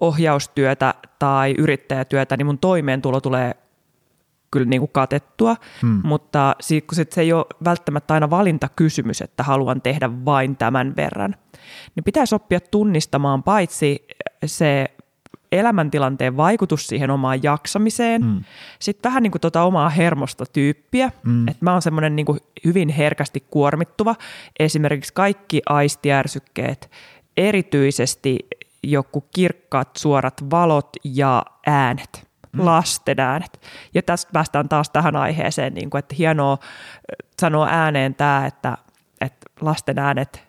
ohjaustyötä tai yrittäjätyötä, niin mun toimeentulo tulee kyllä niin kuin katettua, hmm. mutta sit, kun sit se ei ole välttämättä aina valintakysymys, että haluan tehdä vain tämän verran, niin pitäisi oppia tunnistamaan paitsi se elämäntilanteen vaikutus siihen omaan jaksamiseen, hmm. sitten vähän niin kuin tuota omaa hermostotyyppiä, hmm. että mä oon semmoinen niin hyvin herkästi kuormittuva, esimerkiksi kaikki aistiärsykkeet, erityisesti joku kirkkaat suorat valot ja äänet, mm. lasten äänet. Ja tästä päästään taas tähän aiheeseen, niin kuin, että hienoa sanoa ääneen tämä, että, että lasten äänet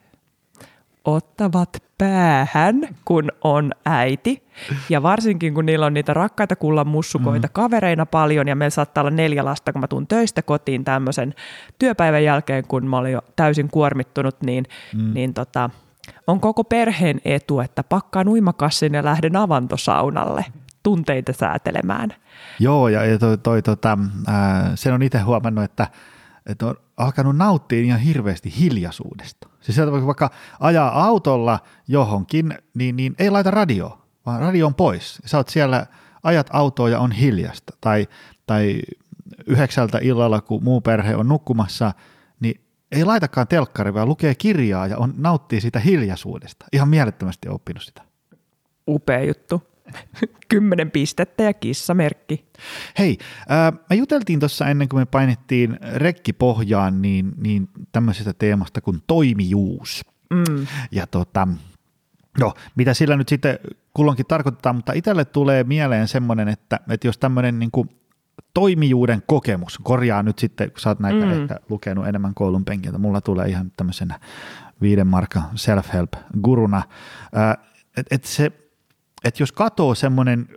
ottavat päähän, kun on äiti. Ja varsinkin, kun niillä on niitä rakkaita kullan mussukoita mm. kavereina paljon, ja meillä saattaa olla neljä lasta, kun mä tuun töistä kotiin tämmöisen työpäivän jälkeen, kun mä olin jo täysin kuormittunut, niin, mm. niin tota, on koko perheen etu, että pakkaan uimakassin ja lähden avantosaunalle tunteita säätelemään. Joo, ja toi, toi, tota, ää, sen on itse huomannut, että, että on alkanut nauttia ihan hirveästi hiljaisuudesta. Siis sieltä voi vaikka ajaa autolla johonkin, niin, niin ei laita radio, vaan radio on pois. Sä oot siellä, ajat autoa ja on hiljasta. Tai, tai yhdeksältä illalla, kun muu perhe on nukkumassa, niin ei laitakaan telkkari, vaan lukee kirjaa ja on, nauttii sitä hiljaisuudesta. Ihan mielettömästi oppinut sitä. Upea juttu. Kymmenen pistettä ja kissamerkki. Hei, äh, me juteltiin tuossa ennen kuin me painettiin rekki pohjaan, niin, niin tämmöisestä teemasta kuin toimijuus. Mm. Ja tota, no, mitä sillä nyt sitten kulloinkin tarkoitetaan, mutta itselle tulee mieleen semmoinen, että, että jos tämmöinen niin kuin toimijuuden kokemus, korjaa nyt sitten, kun sä oot näitä mm. ehkä lukenut enemmän koulun penkiltä, mulla tulee ihan tämmöisenä viiden markan self-help guruna, että et se että jos katoo semmoinen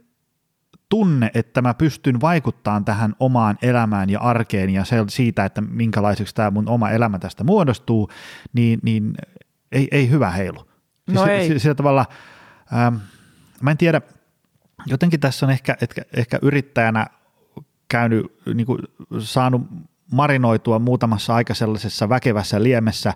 tunne, että mä pystyn vaikuttamaan tähän omaan elämään ja arkeen ja se, siitä, että minkälaiseksi tämä mun oma elämä tästä muodostuu, niin, niin ei, ei hyvä heilu. Siis no ei. Sillä tavalla, ähm, mä en tiedä, jotenkin tässä on ehkä, ehkä, ehkä yrittäjänä käynyt, niin kuin, saanut marinoitua muutamassa aika sellaisessa väkevässä liemessä,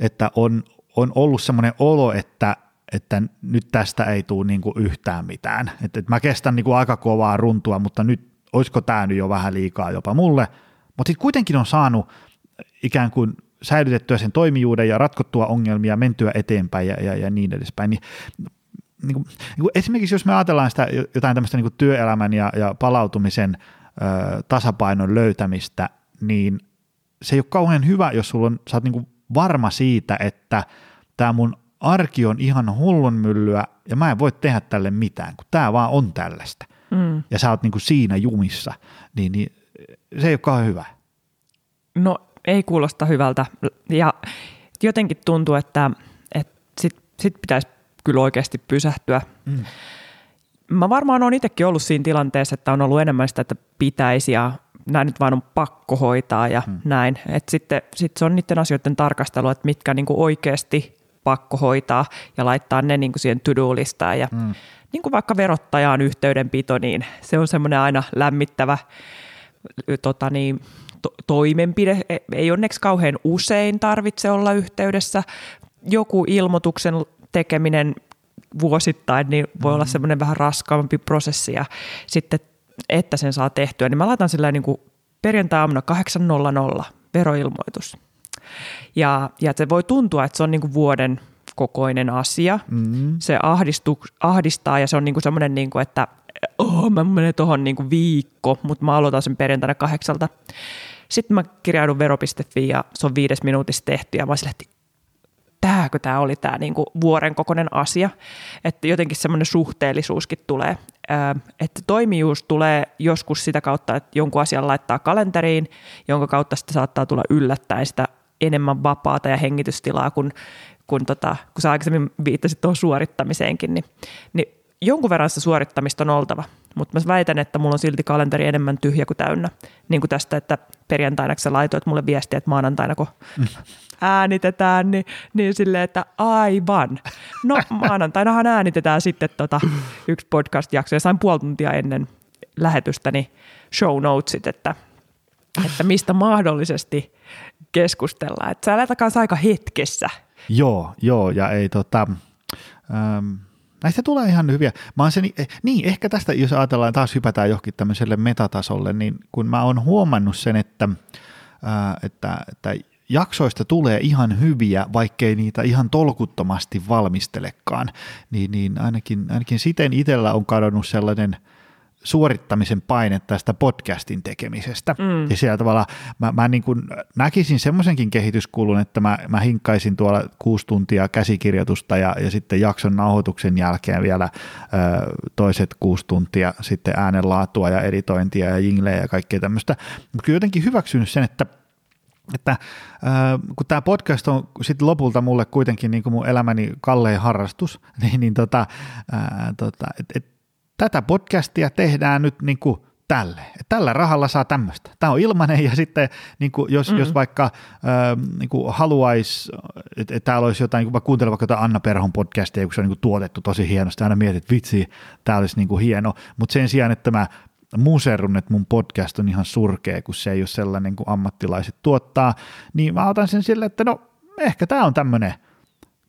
että on, on ollut semmoinen olo, että että nyt tästä ei tule niin kuin yhtään mitään. Että, että mä kestän niin kuin aika kovaa runtua, mutta nyt olisiko tämä nyt jo vähän liikaa jopa mulle. Mutta sitten kuitenkin on saanut ikään kuin säilytettyä sen toimijuuden ja ratkottua ongelmia, mentyä eteenpäin ja, ja, ja niin edespäin. Niin niin kuin, niin kuin esimerkiksi jos me ajatellaan sitä jotain tämmöistä niin kuin työelämän ja, ja palautumisen ö, tasapainon löytämistä, niin se ei ole kauhean hyvä, jos sulla on, sä oot niin kuin varma siitä, että tämä mun arki on ihan hullun myllyä ja mä en voi tehdä tälle mitään, kun tämä vaan on tällaista. Mm. Ja sä oot niin kuin siinä jumissa, niin, niin se ei ole kauhean hyvä. No ei kuulosta hyvältä ja jotenkin tuntuu, että, että sit, sit pitäisi kyllä oikeasti pysähtyä. Mm. Mä varmaan olen itsekin ollut siinä tilanteessa, että on ollut enemmän sitä, että pitäisi ja näin nyt vaan on pakko hoitaa ja hmm. näin. Et sitten sit se on niiden asioiden tarkastelu, että mitkä niinku oikeasti pakko hoitaa ja laittaa ne niinku siihen to-do-listaan. Ja hmm. niin kuin vaikka verottajaan yhteydenpito, niin se on semmoinen aina lämmittävä tota niin, to- toimenpide. E, ei onneksi kauhean usein tarvitse olla yhteydessä. Joku ilmoituksen tekeminen vuosittain niin voi mm. olla semmoinen vähän raskaampi prosessi ja sitten että sen saa tehtyä, niin mä laitan sillä niin kuin perjantai-aamuna 8.00 veroilmoitus. Ja, ja se voi tuntua, että se on niin kuin vuoden kokoinen asia. Mm-hmm. Se ahdistu, ahdistaa ja se on niin kuin semmoinen, niin kuin, että oh, mä menen tuohon niin viikko, mutta mä aloitan sen perjantaina kahdeksalta. Sitten mä kirjaudun vero.fi ja se on viides minuutissa tehty ja mä sille, että tämäkö tämä oli tämä niinku vuoren kokoinen asia, että jotenkin semmoinen suhteellisuuskin tulee. Että toimijuus tulee joskus sitä kautta, että jonkun asian laittaa kalenteriin, jonka kautta sitä saattaa tulla yllättäen sitä enemmän vapaata ja hengitystilaa, kun, kun, tota, kun sä aikaisemmin viittasit tuohon suorittamiseenkin, niin, niin jonkun verran sitä suorittamista on oltava, mutta mä väitän, että mulla on silti kalenteri enemmän tyhjä kuin täynnä. Niin kuin tästä, että perjantaina sä laitoit mulle viestiä, että maanantaina kun äänitetään, niin, niin silleen, että aivan. No maanantainahan äänitetään sitten tota yksi podcast-jakso ja sain puoli tuntia ennen lähetystäni show notesit, että, että mistä mahdollisesti keskustellaan. Että sä lähetään kanssa aika hetkessä. Joo, joo, ja ei tota, ähm, näistä tulee ihan hyviä. Mä oon se, niin, ehkä tästä, jos ajatellaan, taas hypätään johonkin tämmöiselle metatasolle, niin kun mä oon huomannut sen, että, äh, että, että jaksoista tulee ihan hyviä, vaikkei niitä ihan tolkuttomasti valmistelekaan, niin, niin ainakin, ainakin siten itsellä on kadonnut sellainen suorittamisen paine tästä podcastin tekemisestä. Mm. Ja siellä tavalla mä, mä niin kuin näkisin semmoisenkin kehityskulun, että mä, mä hinkkaisin tuolla kuusi tuntia käsikirjoitusta ja, ja sitten jakson nauhoituksen jälkeen vielä ö, toiset kuusi tuntia sitten äänenlaatua ja editointia ja jinglejä ja kaikkea tämmöistä. Mutta kyllä jotenkin hyväksynyt sen, että että äh, kun tämä podcast on sitten lopulta mulle kuitenkin niin kuin mun elämäni kallein harrastus, niin, niin tota, äh, tota, et, et, tätä podcastia tehdään nyt niin kuin tälle. Tällä rahalla saa tämmöistä. Tämä on ilmainen ja sitten niin kuin jos, mm-hmm. jos vaikka äh, niin haluaisi, että et täällä olisi jotain, niin kuin kuuntelen vaikka jotain Anna Perhon podcastia, kun se on niin kuin tuotettu tosi hienosti, aina mietit, että vitsi, tämä olisi niin kuin hieno, mutta sen sijaan, että mä muserun, että mun podcast on ihan surkea, kun se ei ole sellainen kuin ammattilaiset tuottaa, niin mä otan sen sille, että no ehkä tämä on tämmöinen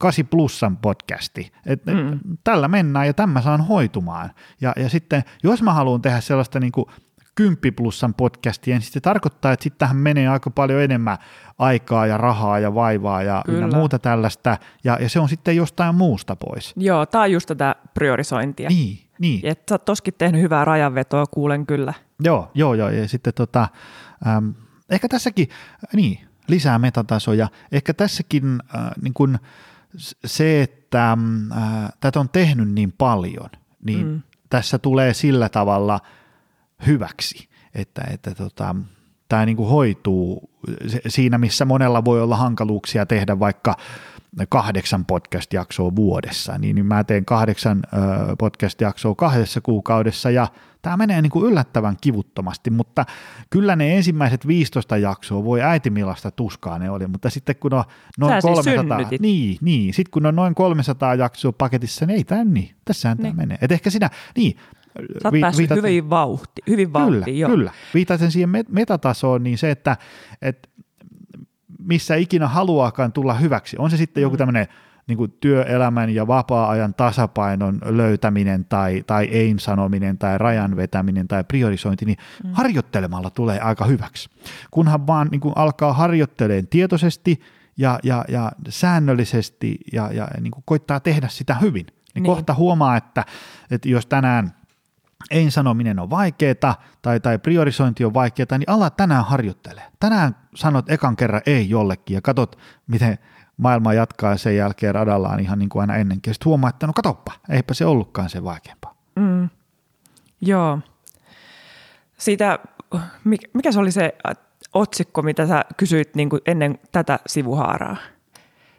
8 plussan podcasti, että mm. tällä mennään ja tämä saan hoitumaan. Ja, ja sitten jos mä haluan tehdä sellaista niin kuin 10 plussan podcastia, niin se tarkoittaa, että sitten tähän menee aika paljon enemmän aikaa ja rahaa ja vaivaa ja muuta tällaista, ja, ja se on sitten jostain muusta pois. Joo, tämä on just tätä priorisointia. Niin, niin. Et sä oot toskin tehnyt hyvää rajanvetoa, kuulen kyllä. Joo, joo, joo. Ja sitten tota, äm, ehkä tässäkin, niin, lisää metatasoja. Ehkä tässäkin äh, niin kun se, että äh, tätä on tehnyt niin paljon, niin mm. tässä tulee sillä tavalla hyväksi, että, että tota, tämä niin hoituu siinä, missä monella voi olla hankaluuksia tehdä vaikka kahdeksan podcast-jaksoa vuodessa, niin, niin mä teen kahdeksan podcast-jaksoa kahdessa kuukaudessa ja tämä menee niin kuin yllättävän kivuttomasti, mutta kyllä ne ensimmäiset 15 jaksoa voi äitimillasta tuskaa ne oli, mutta sitten kun on noin Sä 300, siis niin, niin, sitten kun on noin 300 jaksoa paketissa, niin ei tämä niin, tässähän niin. tämä menee. Et ehkä sinä, niin, Sä oot vi- päässyt viitat... hyvin, vauhti, hyvin vauhtiin, kyllä, joo. Kyllä, viitaten siihen metatasoon, niin se, että, että missä ikinä haluaakaan tulla hyväksi. On se sitten joku mm. tämmöinen niin kuin työelämän ja vapaa-ajan tasapainon löytäminen tai, tai ein sanominen tai rajan vetäminen tai priorisointi, niin mm. harjoittelemalla tulee aika hyväksi. Kunhan vaan niin kuin alkaa harjoitteleen tietoisesti ja, ja, ja säännöllisesti ja, ja niin kuin koittaa tehdä sitä hyvin, Niin, niin. kohta huomaa, että, että jos tänään ei sanominen on vaikeaa tai, tai priorisointi on vaikeaa, niin ala tänään harjoittele. Tänään sanot ekan kerran ei jollekin ja katsot, miten maailma jatkaa ja sen jälkeen radallaan ihan niin kuin aina ennenkin. Sitten huomaa, että no katoppa, eipä se ollutkaan se vaikeampaa. Mm. Joo. Siitä, mikä se oli se otsikko, mitä sä kysyit niin kuin ennen tätä sivuhaaraa?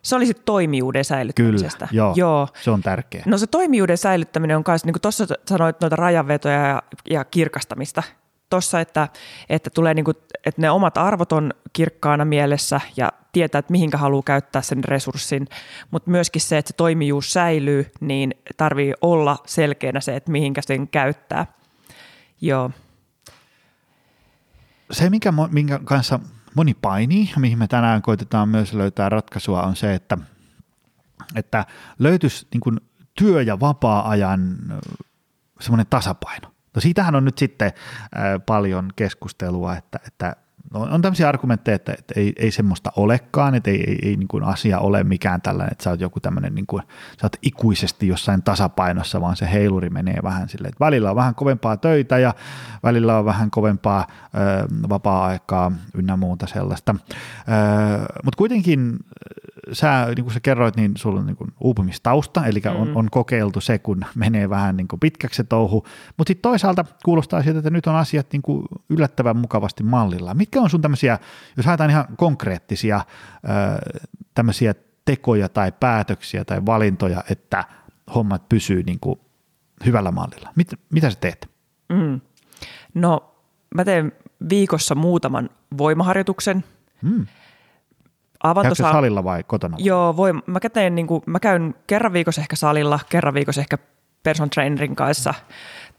Se oli sitten toimijuuden säilyttämisestä. Kyllä, joo, joo, se on tärkeä. No se toimijuuden säilyttäminen on myös, niin kuin tuossa sanoit, noita rajanvetoja ja, ja kirkastamista. Tuossa, että, että, tulee niin kuin, että ne omat arvot on kirkkaana mielessä ja tietää, että mihinkä haluaa käyttää sen resurssin, mutta myöskin se, että se toimijuus säilyy, niin tarvii olla selkeänä se, että mihinkä sen käyttää. Joo. Se, minkä, minkä kanssa moni painii, mihin me tänään koitetaan myös löytää ratkaisua, on se, että, että löytyisi niin kuin työ- ja vapaa-ajan semmoinen tasapaino. No siitähän on nyt sitten paljon keskustelua, että, että No, on tämmöisiä argumentteja, että, että ei, ei semmoista olekaan, että ei, ei, ei niin kuin asia ole mikään tällainen, että sä oot joku tämmöinen, niin kuin, sä oot ikuisesti jossain tasapainossa, vaan se heiluri menee vähän silleen, että välillä on vähän kovempaa töitä ja välillä on vähän kovempaa ö, vapaa-aikaa ynnä muuta sellaista. Mutta kuitenkin sä, niin kuin sä kerroit, niin sulla on niin kuin uupumistausta, eli mm. on, on kokeiltu se, kun menee vähän niin kuin pitkäksi se touhu, mutta sitten toisaalta kuulostaa siltä, että nyt on asiat niin kuin yllättävän mukavasti mallilla. Mitkä on sun tämmöisiä, jos haetaan ihan konkreettisia tämmöisiä tekoja tai päätöksiä tai valintoja, että hommat pysyy niin kuin hyvällä mallilla? Mit, mitä sä teet? Mm. No mä teen viikossa muutaman voimaharjoituksen. Mm avantosa... salilla vai kotona? Joo, voi, mä, teen, niin kuin, mä käyn kerran viikossa ehkä salilla, kerran viikossa ehkä person trainerin kanssa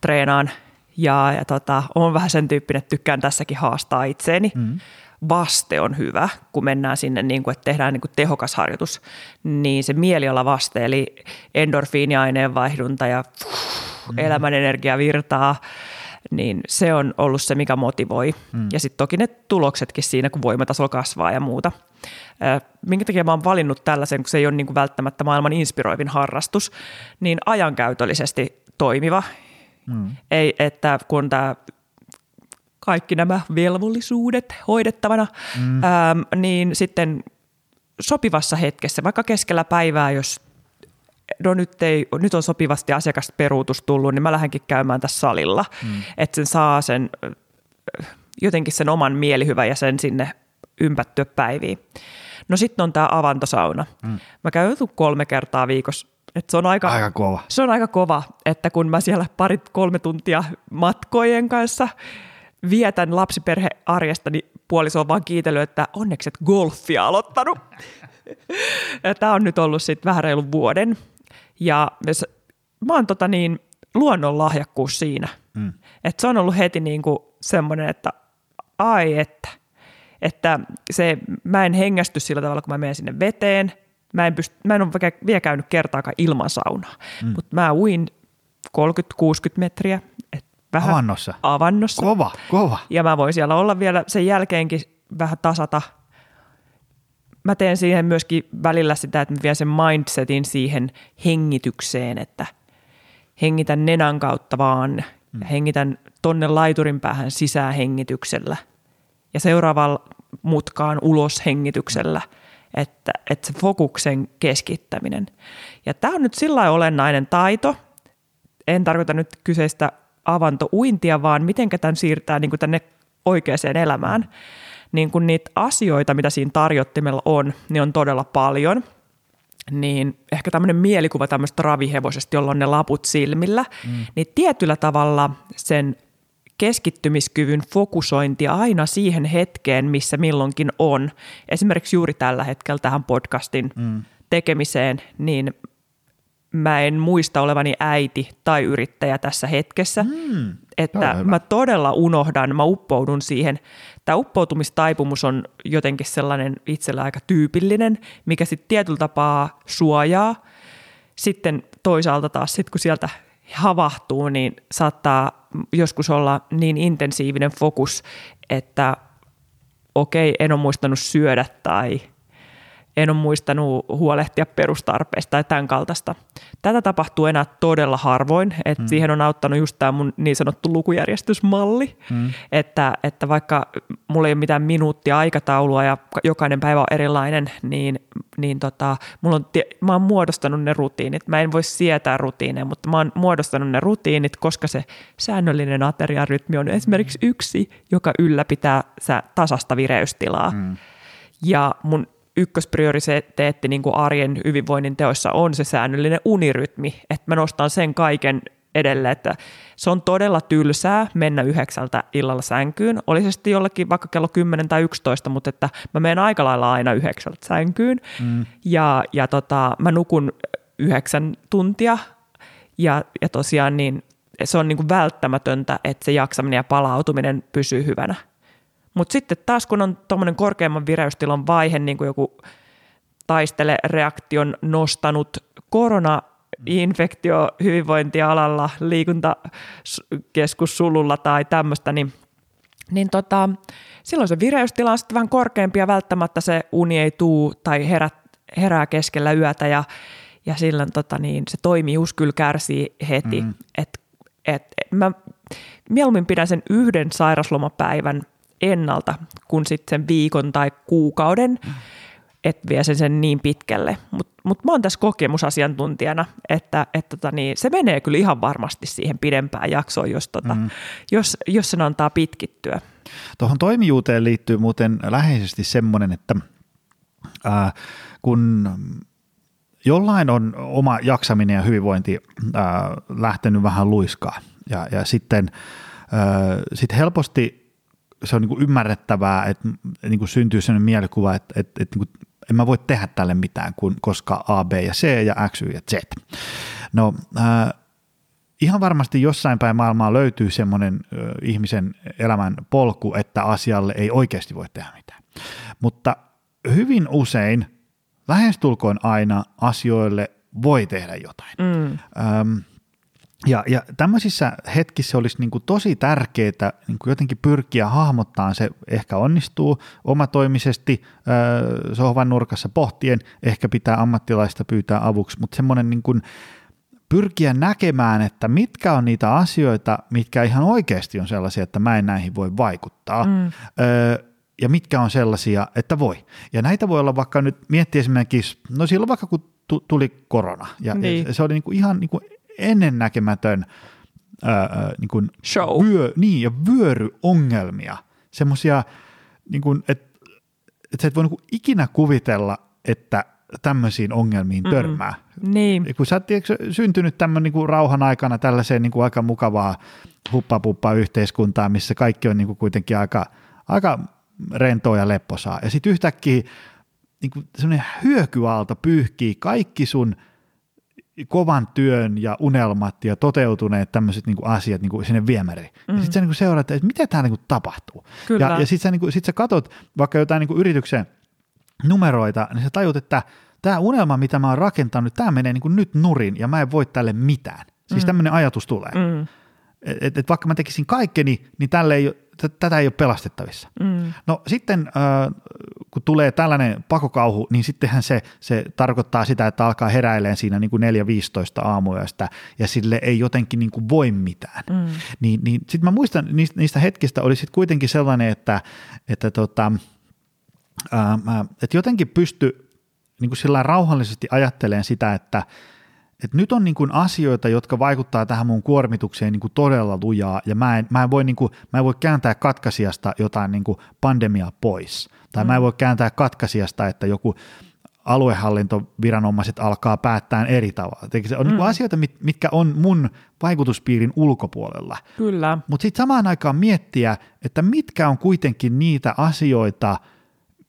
treenaan ja, ja tota, on vähän sen tyyppinen, että tykkään tässäkin haastaa itseeni. Mm. Vaste on hyvä, kun mennään sinne, niin kuin, että tehdään niin kuin tehokas harjoitus, niin se mieliala vaste, eli endorfiiniaineenvaihdunta ja mm. elämän energia virtaa, niin se on ollut se, mikä motivoi. Mm. Ja sitten toki ne tuloksetkin siinä, kun voimatasolla kasvaa ja muuta. Minkä takia mä oon valinnut tällaisen, kun se ei ole niin kuin välttämättä maailman inspiroivin harrastus, niin ajankäytöllisesti toimiva. Mm. Ei, että kun tämä kaikki nämä velvollisuudet hoidettavana, mm. ää, niin sitten sopivassa hetkessä, vaikka keskellä päivää, jos no nyt, ei, nyt on sopivasti asiakasperuutus tullut, niin mä lähdenkin käymään tässä salilla, mm. että sen saa sen jotenkin sen oman mielihyvän ja sen sinne ympättyä päiviin. No sitten on tämä avantosauna. Mm. Mä käyn kolme kertaa viikossa. Et se, on aika, aika kova. se on aika kova, että kun mä siellä parit kolme tuntia matkojen kanssa vietän lapsiperhearjesta, niin puoliso on vaan kiitellyt, että onneksi et golfia aloittanut. Tämä on nyt ollut sitten vähän reilun vuoden. Ja mä oon tota niin, luonnon lahjakkuus siinä. Mm. Et se on ollut heti niin kuin semmoinen, että ai että – että se, mä en hengästy sillä tavalla, kun mä menen sinne veteen. Mä en, pyst- mä en ole vielä käynyt kertaakaan ilman saunaa, mm. mutta mä uin 30-60 metriä. Et vähän avannossa? Avannossa. Kova, kova. Ja mä voin siellä olla vielä sen jälkeenkin vähän tasata. Mä teen siihen myöskin välillä sitä, että mä vien sen mindsetin siihen hengitykseen, että hengitän nenän kautta vaan, mm. hengitän tonne laiturin päähän sisään hengityksellä – ja seuraavalla mutkaan ulos hengityksellä, että, että se fokuksen keskittäminen. Ja tämä on nyt sillä olennainen taito, en tarkoita nyt kyseistä avantouintia, vaan miten tämän siirtää niin kuin tänne oikeaan elämään. Niin kun niitä asioita, mitä siinä tarjottimella on, niin on todella paljon. Niin ehkä tämmöinen mielikuva tämmöistä ravihevosesta, jolla on ne laput silmillä, mm. niin tietyllä tavalla sen keskittymiskyvyn fokusointia aina siihen hetkeen, missä milloinkin on. Esimerkiksi juuri tällä hetkellä tähän podcastin mm. tekemiseen, niin mä en muista olevani äiti tai yrittäjä tässä hetkessä. Mm, että mä todella unohdan, mä uppoudun siihen. Tämä uppoutumistaipumus on jotenkin sellainen itsellä aika tyypillinen, mikä sitten tietyllä tapaa suojaa. Sitten toisaalta taas, sit kun sieltä havahtuu, niin saattaa joskus olla niin intensiivinen fokus, että okei, en ole muistanut syödä tai en ole muistanut huolehtia perustarpeista tai tämän kaltaista. Tätä tapahtuu enää todella harvoin, että mm. siihen on auttanut just tämä mun niin sanottu lukujärjestysmalli, mm. että, että vaikka mulla ei ole mitään minuuttia aikataulua ja jokainen päivä on erilainen, niin, niin tota, mulla on, mä oon muodostanut ne rutiinit. Mä en voi sietää rutiineja, mutta mä oon muodostanut ne rutiinit, koska se säännöllinen ateriarytmi on esimerkiksi yksi, joka ylläpitää tasasta vireystilaa. Mm. Ja mun ykkösprioriteetti niin kuin arjen hyvinvoinnin teoissa on se säännöllinen unirytmi, että mä nostan sen kaiken edelle, että se on todella tylsää mennä yhdeksältä illalla sänkyyn. Oli se sitten jollekin vaikka kello 10 tai 11, mutta että mä menen aika lailla aina yhdeksältä sänkyyn. Mm. Ja, ja tota, mä nukun yhdeksän tuntia ja, ja tosiaan niin se on niin kuin välttämätöntä, että se jaksaminen ja palautuminen pysyy hyvänä. Mutta sitten taas kun on tuommoinen korkeamman vireystilan vaihe, niin kuin joku taistele-reaktion nostanut korona, infektio hyvinvointialalla, liikuntakeskussululla tai tämmöistä, niin, niin tota, silloin se vireystila on sitten vähän korkeampi ja välttämättä se uni ei tuu tai herät, herää keskellä yötä ja, ja silloin tota, niin se toimijuus kyllä kärsii heti. Mm. Et, et, mä mieluummin pidän sen yhden sairaslomapäivän – ennalta kuin sitten sen viikon tai kuukauden, mm. että vie sen, sen niin pitkälle. Mutta mut mä oon tässä kokemusasiantuntijana, että et tota niin, se menee kyllä ihan varmasti siihen pidempään jaksoon, jos, tota, mm. jos, jos sen antaa pitkittyä. Tuohon toimijuuteen liittyy muuten läheisesti semmoinen, että ää, kun jollain on oma jaksaminen ja hyvinvointi ää, lähtenyt vähän luiskaa ja, ja sitten ää, sit helposti se on niin kuin ymmärrettävää, että niin kuin syntyy sellainen mielikuva, että, että, että niin kuin, en mä voi tehdä tälle mitään, kun, koska A, B ja C ja X, Y ja Z. No äh, ihan varmasti jossain päin maailmaa löytyy semmoinen äh, ihmisen elämän polku, että asialle ei oikeasti voi tehdä mitään. Mutta hyvin usein, lähestulkoon aina asioille voi tehdä jotain. Mm. Ähm, ja, ja tämmöisissä hetkissä olisi niin kuin tosi tärkeää niin kuin jotenkin pyrkiä hahmottaa se, ehkä onnistuu omatoimisesti äh, sohvan nurkassa pohtien, ehkä pitää ammattilaista pyytää avuksi, mutta semmoinen niin kuin pyrkiä näkemään, että mitkä on niitä asioita, mitkä ihan oikeasti on sellaisia, että mä en näihin voi vaikuttaa. Mm. Öö, ja mitkä on sellaisia, että voi. Ja näitä voi olla vaikka nyt miettiä esimerkiksi, no silloin vaikka kun tuli korona, ja niin. se oli niin kuin ihan niin kuin ennennäkemätön ää, niin kuin Show. Vyö, niin, ja vyöryongelmia. Semmoisia, niin että et sä et voi niin kuin ikinä kuvitella, että tämmöisiin ongelmiin törmää. Mm-hmm. Niin. Kun sä oot syntynyt tämmöinen niin kuin rauhan aikana tällaiseen niin kuin aika mukavaa huppapuppaa yhteiskuntaa, missä kaikki on niin kuin kuitenkin aika, aika rentoa ja lepposaa. Ja sitten yhtäkkiä niin kuin semmoinen hyökyaalto pyyhkii kaikki sun – kovan työn ja unelmat ja toteutuneet tämmöiset niin asiat niin kuin sinne viemäriin. Mm. Ja sitten sä niin seuraat, että mitä tämä niin tapahtuu. Kyllä. Ja, ja sitten sä, niin kuin, sit sä katot vaikka jotain niin yrityksen numeroita, niin sä tajut, että tämä unelma, mitä mä oon rakentanut, tämä menee niin nyt nurin ja mä en voi tälle mitään. Siis mm. tämmöinen ajatus tulee. Mm. Et, et vaikka mä tekisin kaikkeni, niin tälle ei, tätä ei ole pelastettavissa. Mm. No sitten äh, kun tulee tällainen pakokauhu, niin sittenhän se, se tarkoittaa sitä, että alkaa heräileen siinä niin kuin 4-15 aamuyöstä ja sille ei jotenkin niin kuin voi mitään. Mm. Niin, niin sitten mä muistan, niistä, niistä hetkistä oli sitten kuitenkin sellainen, että, että, tota, äh, että jotenkin pysty niin kuin sillä rauhallisesti ajattelemaan sitä, että – et nyt on niin kuin asioita, jotka vaikuttaa tähän mun kuormitukseen niin kuin todella lujaa, ja mä en, mä en, voi, niin kuin, mä en voi kääntää katkaisijasta jotain niin kuin pandemiaa pois, tai mm. mä en voi kääntää katkaisijasta, että joku aluehallintoviranomaiset alkaa päättää eri tavalla. Eli se on niinku mm. niin asioita, mitkä on mun vaikutuspiirin ulkopuolella. Kyllä. Mutta sitten samaan aikaan miettiä, että mitkä on kuitenkin niitä asioita –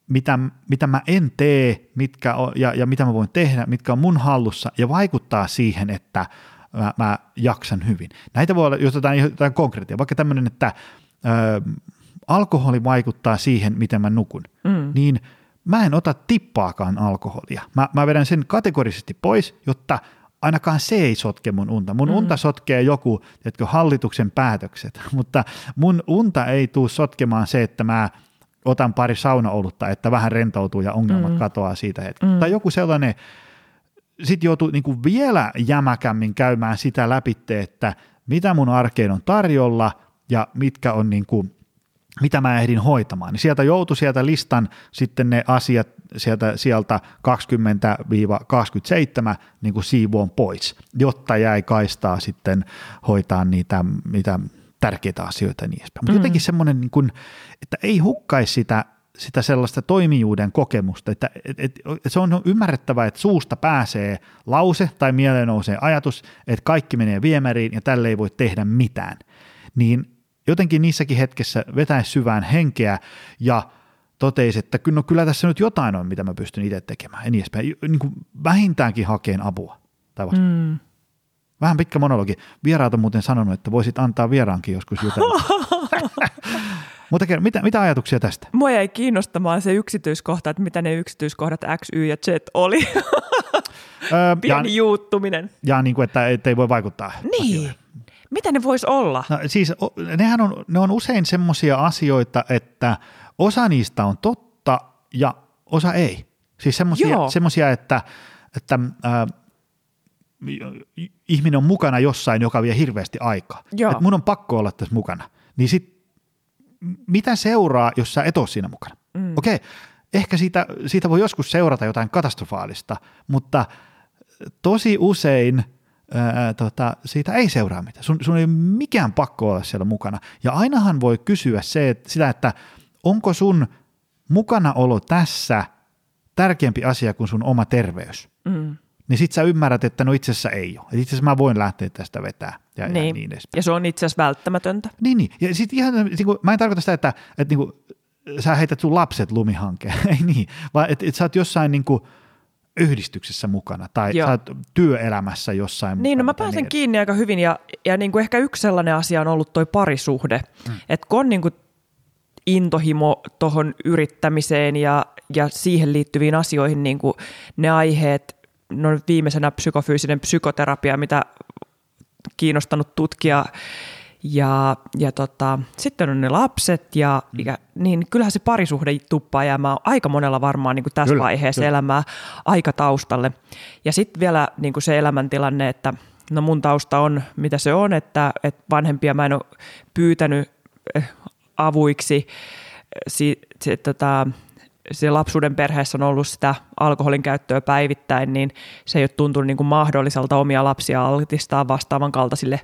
mitä, mitä mä en tee mitkä on, ja, ja mitä mä voin tehdä, mitkä on mun hallussa ja vaikuttaa siihen, että mä, mä jaksan hyvin. Näitä voi olla jotain, jotain konkreettia, vaikka tämmöinen, että ö, alkoholi vaikuttaa siihen, miten mä nukun, mm. niin mä en ota tippaakaan alkoholia. Mä, mä vedän sen kategorisesti pois, jotta ainakaan se ei sotke mun unta. Mun mm. unta sotkee joku, jotka hallituksen päätökset, mutta mun unta ei tule sotkemaan se, että mä otan pari saunaolutta, että vähän rentoutuu ja ongelmat mm. katoaa siitä hetkestä. Mm. Tai joku sellainen, sitten joutuu niin kuin vielä jämäkämmin käymään sitä läpi, että mitä mun arkeen on tarjolla ja mitkä on niin kuin, mitä mä ehdin hoitamaan. Niin sieltä joutui sieltä listan sitten ne asiat sieltä, sieltä 20-27 niin kuin siivoon pois, jotta jäi kaistaa sitten hoitaa niitä, niitä tärkeitä asioita ja niin edespäin. Mutta mm. jotenkin semmoinen, niin kuin, että ei hukkaisi sitä sitä sellaista toimijuuden kokemusta, että et, et, et se on ymmärrettävää, että suusta pääsee lause tai mieleen nousee ajatus, että kaikki menee viemäriin ja tälle ei voi tehdä mitään. Niin jotenkin niissäkin hetkessä vetäisi syvään henkeä ja toteisi, että no kyllä tässä nyt jotain on, mitä mä pystyn itse tekemään ja niin edespäin. Niin kuin vähintäänkin hakeen apua. Tai mm. Vähän pitkä monologi. Vieraat on muuten sanonut, että voisit antaa vieraankin joskus jutella. Mutta mitä, mitä ajatuksia tästä? Mua jäi kiinnostamaan se yksityiskohta, että mitä ne yksityiskohdat X, Y ja Z oli. Pieni ja, juuttuminen. Ja niin kuin, että, että ei voi vaikuttaa. Niin. Asioihin. Mitä ne vois olla? No, siis nehän on, ne on usein semmoisia asioita, että osa niistä on totta ja osa ei. Siis semmoisia, että, että äh, ihminen on mukana jossain, joka vie hirveästi aikaa. Joo. mun on pakko olla tässä mukana. Niin sit, mitä seuraa, jos sä et ole siinä mukana? Mm. Okei, okay, ehkä siitä, siitä voi joskus seurata jotain katastrofaalista, mutta tosi usein ää, tota, siitä ei seuraa mitään. Sun, sun ei ole mikään pakko olla siellä mukana. Ja ainahan voi kysyä se, että, sitä, että onko sun mukanaolo tässä tärkeämpi asia kuin sun oma terveys. Mm niin sit sä ymmärrät, että no itse asiassa ei ole. Itse asiassa mä voin lähteä tästä vetää ja niin, ja niin edespäin. Ja se on itse asiassa välttämätöntä. Niin, niin. Ja sit ihan, niin kuin, mä en tarkoita sitä, että, että niin kuin, sä heität sun lapset lumihankeen, ei niin, vaan että, että sä oot jossain niin kuin, yhdistyksessä mukana tai Joo. sä oot työelämässä jossain Niin, no mä pääsen niin, kiinni aika hyvin ja, ja niin kuin ehkä yksi sellainen asia on ollut toi parisuhde, mm. että kun on niin kuin intohimo tuohon yrittämiseen ja, ja siihen liittyviin asioihin niin kuin ne aiheet, no viimeisenä psykofyysinen psykoterapia, mitä kiinnostanut tutkia. Ja, ja tota, sitten on ne lapset ja, mm. ja niin kyllähän se parisuhde tuppaa jäämään aika monella varmaan niin kuin tässä kyllä, vaiheessa kyllä. elämää aika taustalle. Ja sitten vielä niin kuin se elämäntilanne, että no mun tausta on mitä se on, että, että vanhempia mä en ole pyytänyt eh, avuiksi. Si, si, tota, se lapsuuden perheessä on ollut sitä alkoholin käyttöä päivittäin, niin se ei ole tuntunut niin kuin mahdolliselta omia lapsia altistaa vastaavan kaltaisille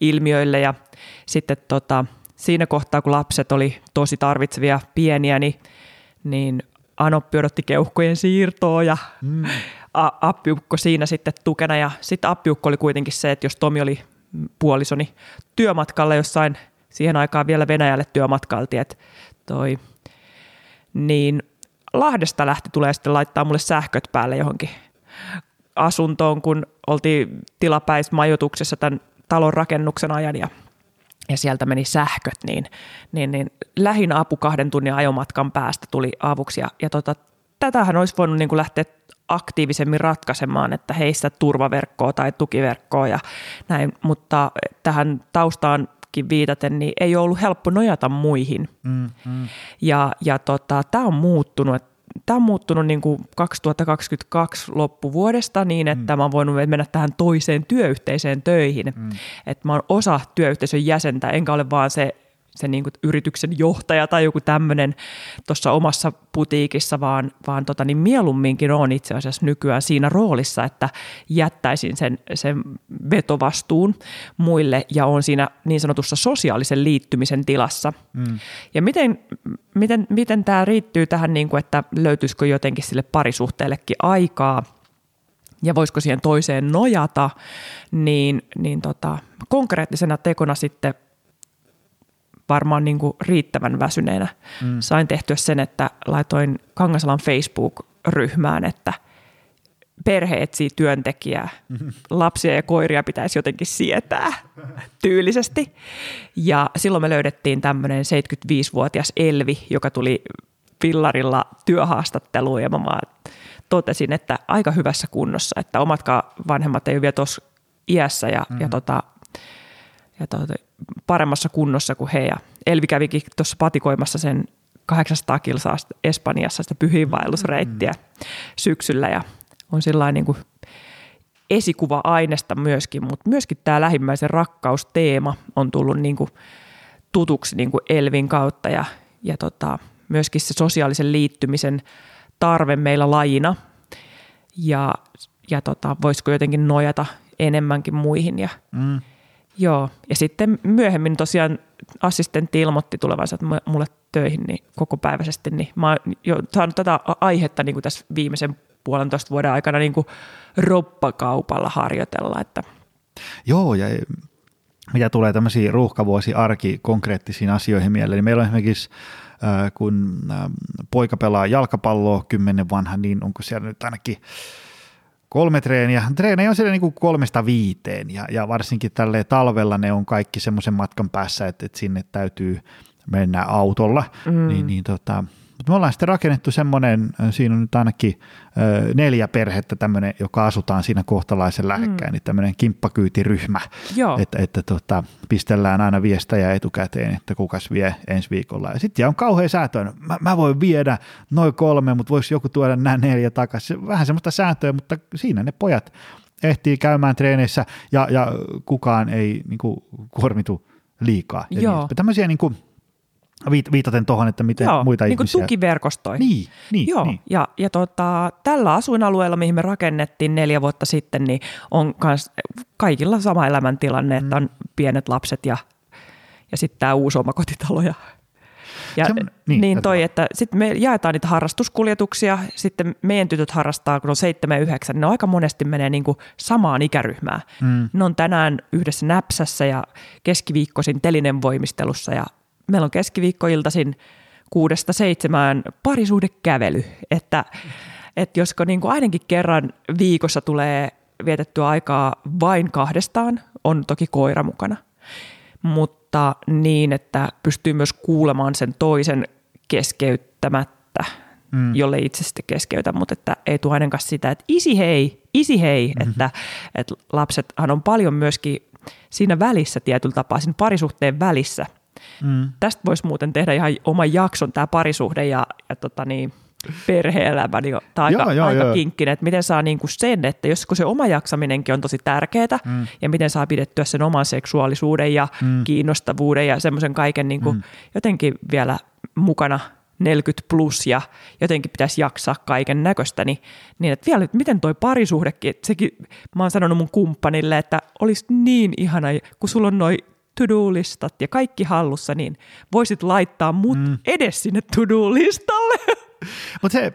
ilmiöille. Ja sitten tota, siinä kohtaa, kun lapset oli tosi tarvitsevia pieniä, niin, niin Anoppi odotti keuhkojen siirtoa ja mm. appiukko siinä sitten tukena. Ja sitten appiukko oli kuitenkin se, että jos Tomi oli puolisoni työmatkalla jossain siihen aikaan vielä Venäjälle työmatkalti, että toi, niin Lahdesta lähti tulee sitten laittaa mulle sähköt päälle johonkin asuntoon, kun oltiin tilapäismajoituksessa tämän talon rakennuksen ajan ja, ja sieltä meni sähköt, niin, niin, niin lähin apu kahden tunnin ajomatkan päästä tuli avuksi. Ja, ja tota, tätähän olisi voinut niin kuin lähteä aktiivisemmin ratkaisemaan, että heistä turvaverkkoa tai tukiverkkoa ja näin, mutta tähän taustaan viitaten, niin ei ole ollut helppo nojata muihin. Mm, mm. Ja, ja tota, tämä on muuttunut. Tämä on muuttunut niin kuin 2022 loppuvuodesta niin, että mm. mä oon voinut mennä tähän toiseen työyhteiseen töihin. Mm. Että mä oon osa työyhteisön jäsentä, enkä ole vaan se se niin kuin yrityksen johtaja tai joku tämmöinen tuossa omassa putiikissa, vaan, vaan tota, niin mieluumminkin on itse asiassa nykyään siinä roolissa, että jättäisin sen, sen vetovastuun muille ja on siinä niin sanotussa sosiaalisen liittymisen tilassa. Mm. Ja miten, miten, miten tämä riittyy tähän, niin kuin, että löytyisikö jotenkin sille parisuhteellekin aikaa – ja voisiko siihen toiseen nojata, niin, niin tota, konkreettisena tekona sitten varmaan niin kuin riittävän väsyneenä mm. sain tehtyä sen, että laitoin Kangasalan Facebook-ryhmään, että perhe etsii työntekijää. Mm-hmm. Lapsia ja koiria pitäisi jotenkin sietää tyylisesti. Ja silloin me löydettiin tämmöinen 75-vuotias Elvi, joka tuli pillarilla työhaastatteluun ja mä totesin, että aika hyvässä kunnossa, että omatkaan vanhemmat ei ole vielä tuossa iässä ja, mm. ja, tota, ja tota, paremmassa kunnossa kuin he. Ja Elvi kävikin tuossa patikoimassa sen 800 kilsaa Espanjassa sitä pyhiinvaellusreittiä mm. syksyllä ja on sillä niin kuin esikuva-aineesta myöskin, mutta myöskin tämä lähimmäisen rakkausteema on tullut niin kuin tutuksi niin kuin Elvin kautta ja, ja tota, myöskin se sosiaalisen liittymisen tarve meillä lajina ja, ja tota, voisiko jotenkin nojata enemmänkin muihin ja mm. Joo, ja sitten myöhemmin tosiaan assistentti ilmoitti tulevansa mulle töihin niin koko päiväisesti, niin mä oon jo saanut tätä aihetta niin kuin tässä viimeisen puolentoista vuoden aikana niin kuin roppakaupalla harjoitella. Että. Joo, ja mitä tulee tämmöisiin ruuhkavuosi arki konkreettisiin asioihin mieleen, niin meillä on esimerkiksi kun poika pelaa jalkapalloa kymmenen vanha, niin onko siellä nyt ainakin kolme treeniä. Treenejä on siellä niin kuin kolmesta viiteen ja, ja varsinkin tälle talvella ne on kaikki semmoisen matkan päässä, että, että sinne täytyy mennä autolla, mm. niin, niin tota, mutta me ollaan sitten rakennettu semmoinen, siinä on nyt ainakin neljä perhettä tämmöinen, joka asutaan siinä kohtalaisen lähekkäin, mm. niin tämmöinen kimppakyytiryhmä, Joo. että, että tota, pistellään aina viestejä etukäteen, että kukas vie ensi viikolla. Ja sitten on kauhean säätöä, mä, mä voin viedä noin kolme, mutta voisi joku tuoda nämä neljä takaisin. Vähän semmoista sääntöä, mutta siinä ne pojat ehtii käymään treeneissä ja, ja kukaan ei niin kuin, kuormitu liikaa. Joo. Niin, tämmöisiä niin kuin, viitaten tuohon, että miten Joo, muita niin ihmisiä... tukiverkostoihin. Niin, niin, Joo, niin. ja, ja tota, tällä asuinalueella, mihin me rakennettiin neljä vuotta sitten, niin on kans kaikilla sama elämäntilanne, että on pienet lapset ja, ja sitten tämä uusi omakotitalo ja ja niin, niin toi, että sitten me jaetaan niitä harrastuskuljetuksia, sitten meidän tytöt harrastaa, kun on 7 ja 9, niin ne aika monesti menee niin kuin samaan ikäryhmään. Mm. Ne on tänään yhdessä näpsässä ja keskiviikkoisin telinen voimistelussa ja meillä on keskiviikkoiltaisin kuudesta seitsemään parisuhdekävely, että, että josko niin kuin ainakin kerran viikossa tulee vietettyä aikaa vain kahdestaan, on toki koira mukana, mutta niin, että pystyy myös kuulemaan sen toisen keskeyttämättä, mm. jolle itse sitten keskeytä, mutta että ei tule ainakaan sitä, että isi hei, isi hei, mm-hmm. että, että lapsethan on paljon myöskin siinä välissä tietyllä tapaa, siinä parisuhteen välissä – Mm. Tästä voisi muuten tehdä ihan oman jakson, tämä parisuhde ja, ja tota niin, perhe-elämä, niin tämä aika, joo, joo, aika joo. kinkkinen, että miten saa niinku sen, että jos kun se oma jaksaminenkin on tosi tärkeää, mm. ja miten saa pidettyä sen oman seksuaalisuuden ja mm. kiinnostavuuden ja semmoisen kaiken niinku mm. jotenkin vielä mukana 40 plus ja jotenkin pitäisi jaksaa kaiken näköistä, niin, niin että vielä, että miten toi parisuhdekin, sekin, mä oon sanonut mun kumppanille, että olisi niin ihana, kun sulla on noin to-do-listat ja kaikki hallussa, niin voisit laittaa mut mm. edes sinne to-do-listalle. Mutta se,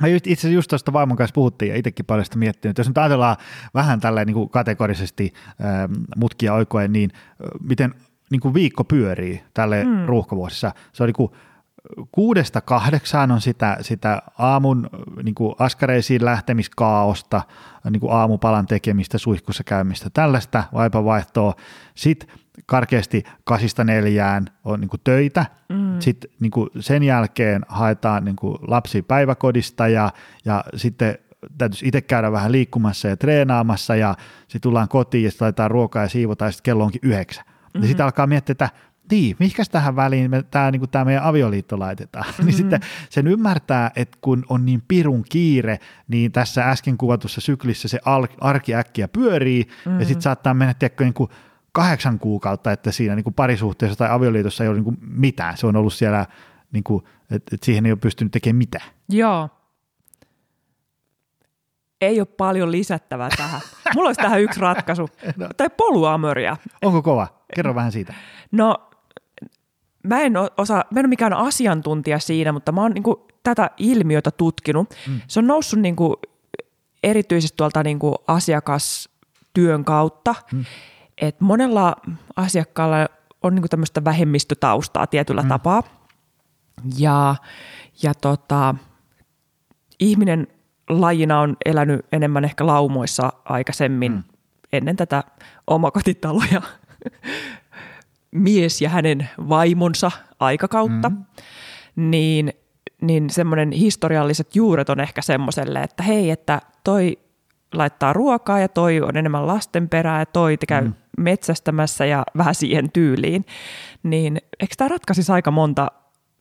Mä just, itse asiassa just tuosta vaimon kanssa puhuttiin ja itsekin paljon sitä miettinyt. Jos nyt ajatellaan vähän tällä niin kuin kategorisesti ähm, mutkia oikoen, niin äh, miten niin kuin viikko pyörii tälle mm. ruuhkavuosissa. Se on niin kuin kuudesta kahdeksaan on sitä, sitä aamun niin kuin askareisiin lähtemiskaaosta, niin kuin aamupalan tekemistä, suihkussa käymistä, tällaista vaipavaihtoa. Sitten karkeasti kasista neljään on niin töitä, mm. sitten niin sen jälkeen haetaan niin lapsi päiväkodista ja, ja sitten täytyisi itse käydä vähän liikkumassa ja treenaamassa ja sitten tullaan kotiin ja sitten laitetaan ruokaa ja siivotaan ja sitten kello onkin yhdeksän. Mm-hmm. Ja sitten alkaa miettiä, että niin, mihinkä tähän väliin me, tämä, niin tämä meidän avioliitto laitetaan. Mm-hmm. niin sitten sen ymmärtää, että kun on niin pirun kiire, niin tässä äsken kuvatussa syklissä se arki äkkiä pyörii mm-hmm. ja sitten saattaa mennä tiedätkö, niin kuin kahdeksan kuukautta, että siinä niin kuin parisuhteessa tai avioliitossa ei ole niin kuin mitään. Se on ollut siellä, niin kuin, että, että siihen ei ole pystynyt tekemään mitään. Joo. Ei ole paljon lisättävää tähän. Mulla olisi tähän yksi ratkaisu. no. Tai poluamöriä. Onko kova? Kerro vähän siitä. No, mä en, osaa, mä en ole mikään asiantuntija siinä, mutta mä oon niin kuin tätä ilmiötä tutkinut. Mm. Se on noussut niin kuin erityisesti tuolta niin kuin asiakastyön kautta. Mm että monella asiakkaalla on niin tämmöistä vähemmistötaustaa tietyllä mm. tapaa. Ja, ja tota, ihminen lajina on elänyt enemmän ehkä laumoissa aikaisemmin mm. ennen tätä omakotitaloja mies ja hänen vaimonsa aikakautta, mm. niin, niin semmoinen historialliset juuret on ehkä semmoiselle, että hei, että toi laittaa ruokaa ja toi on enemmän lasten perää ja toi käy mm. metsästämässä ja vähän siihen tyyliin. Niin eikö tämä ratkaisisi aika monta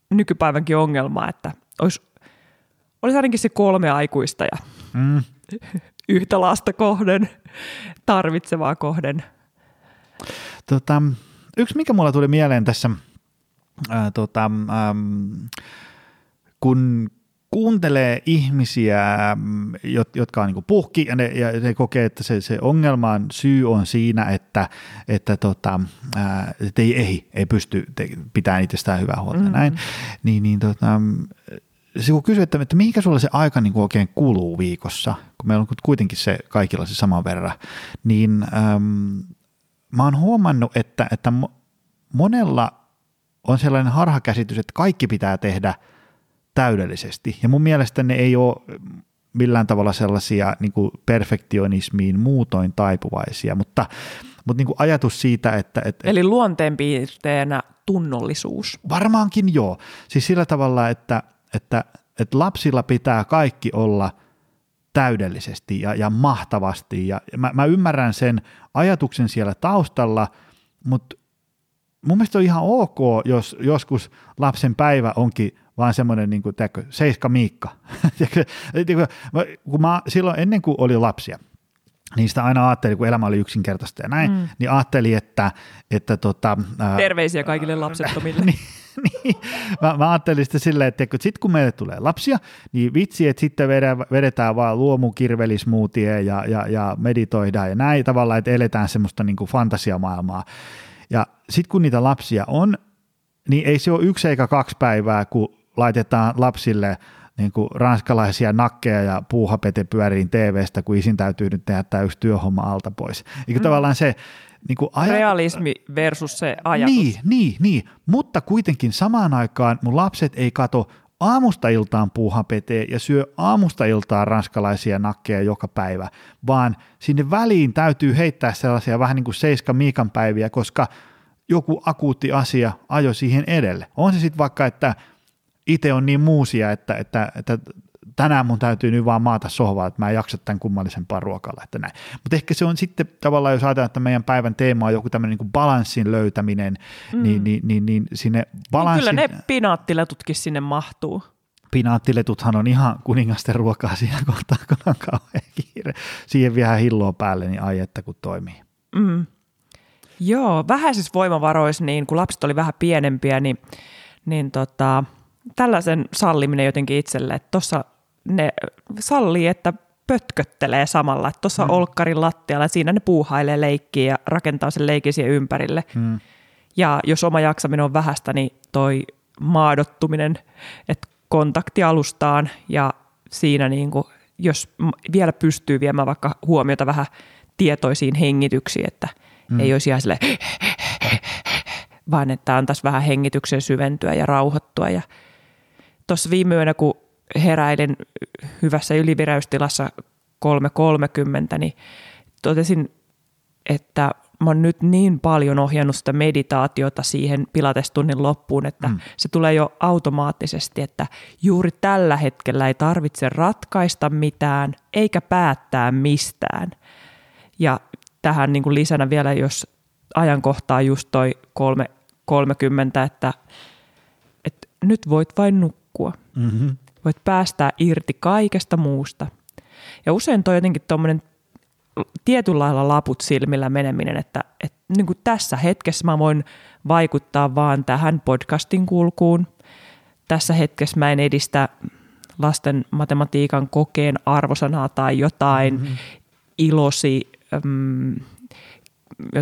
nykypäivänkin ongelma, että olisi, olisi ainakin se kolme aikuista ja mm. yhtä lasta kohden, tarvitsevaa kohden. Tota, yksi, mikä mulla tuli mieleen tässä, ää, tota, äm, kun kuuntelee ihmisiä, jotka on niin puhki ja ne, ja ne kokee, että se, se ongelman syy on siinä, että, että, tota, ää, että ei ehi, ei pysty te, pitämään itsestään hyvää huolta mm-hmm. näin, niin, niin tota, se kun kysyy, että, että mihinkä sulla se aika niin oikein kuluu viikossa, kun meillä on kuitenkin se kaikilla se saman verran, niin äm, mä oon huomannut, että, että monella on sellainen harhakäsitys, että kaikki pitää tehdä – täydellisesti. Ja mun mielestä ne ei ole millään tavalla sellaisia niin kuin perfektionismiin muutoin taipuvaisia, mutta, mutta niin kuin ajatus siitä, että... että Eli luonteenpiirteenä tunnollisuus. Varmaankin joo. Siis sillä tavalla, että, että, että lapsilla pitää kaikki olla täydellisesti ja, ja mahtavasti. Ja mä, mä ymmärrän sen ajatuksen siellä taustalla, mutta mun mielestä on ihan ok, jos joskus lapsen päivä onkin vaan semmoinen niin kuin, teekö, seiska Miikka. Kun mä, silloin ennen kuin oli lapsia, niin sitä aina ajattelin, kun elämä oli yksinkertaista ja näin, mm. niin ajattelin, että... että tota, ää, Terveisiä kaikille lapsettomille. niin, niin, mä, mä ajattelin sitä silleen, että sitten kun meille tulee lapsia, niin vitsi, että sitten vedetään vaan luomukirvelismuutie ja, ja, ja meditoidaan ja näin tavallaan, että eletään semmoista niin kuin fantasiamaailmaa. Ja sitten kun niitä lapsia on, niin ei se ole yksi eikä kaksi päivää, kun laitetaan lapsille niin kuin ranskalaisia nakkeja ja puuhapete pyöriin TVstä, kun isin täytyy nyt tehdä tämä yksi työhomma alta pois. Eikä mm. tavallaan se... Niin kuin aja... Realismi versus se ajatus. Niin, niin, niin, mutta kuitenkin samaan aikaan mun lapset ei kato aamusta iltaan puuhapetea ja syö aamusta iltaan ranskalaisia nakkeja joka päivä, vaan sinne väliin täytyy heittää sellaisia vähän niin kuin seiska Miikan päiviä, koska joku akuutti asia ajo siihen edelle. On se sitten vaikka, että itse on niin muusia, että, että, että tänään mun täytyy nyt vaan maata sohvaa, että mä en jaksa tämän kummallisempaa ruokalla, että näin. Mutta ehkä se on sitten tavallaan, jos ajatellaan, että meidän päivän teema on joku tämmöinen niin balanssin löytäminen, mm. niin, niin, niin, niin sinne balanssin... Niin kyllä ne pinaattiletutkin sinne mahtuu. Pinaattiletuthan on ihan kuningasten ruokaa siinä kohtaa, kun on kauhean kiire. Siihen vielä hilloa päälle, niin ai että kun toimii. Mm. Joo, vähäisissä voimavaroissa, niin kun lapset oli vähän pienempiä, niin, niin tota, tällaisen salliminen jotenkin itselle, että tuossa ne sallii, että pötköttelee samalla, että tuossa mm. olkkarin lattialla, siinä ne puuhailee leikkiä ja rakentaa sen leikin siihen ympärille. Mm. Ja jos oma jaksaminen on vähäistä, niin toi maadottuminen, että kontakti alustaan ja siinä niin kuin, jos vielä pystyy viemään vaikka huomiota vähän tietoisiin hengityksiin, että mm. ei olisi ihan silleen, vaan että antaisi vähän hengityksen syventyä ja rauhoittua ja tuossa viime yönä, kun heräilin hyvässä yliviräystilassa 3.30, niin totesin, että mä oon nyt niin paljon ohjannut sitä meditaatiota siihen pilatestunnin loppuun, että mm. se tulee jo automaattisesti, että juuri tällä hetkellä ei tarvitse ratkaista mitään eikä päättää mistään. Ja tähän niin kuin lisänä vielä, jos ajankohtaa just toi 3.30, että, että nyt voit vain nukkua liikkua. Mm-hmm. Voit päästää irti kaikesta muusta. Ja usein toi jotenkin tuommoinen tietyllä lailla laput silmillä meneminen, että, että niin kuin tässä hetkessä mä voin vaikuttaa vaan tähän podcastin kulkuun. Tässä hetkessä mä en edistä lasten matematiikan kokeen arvosanaa tai jotain mm-hmm. ilosi mm,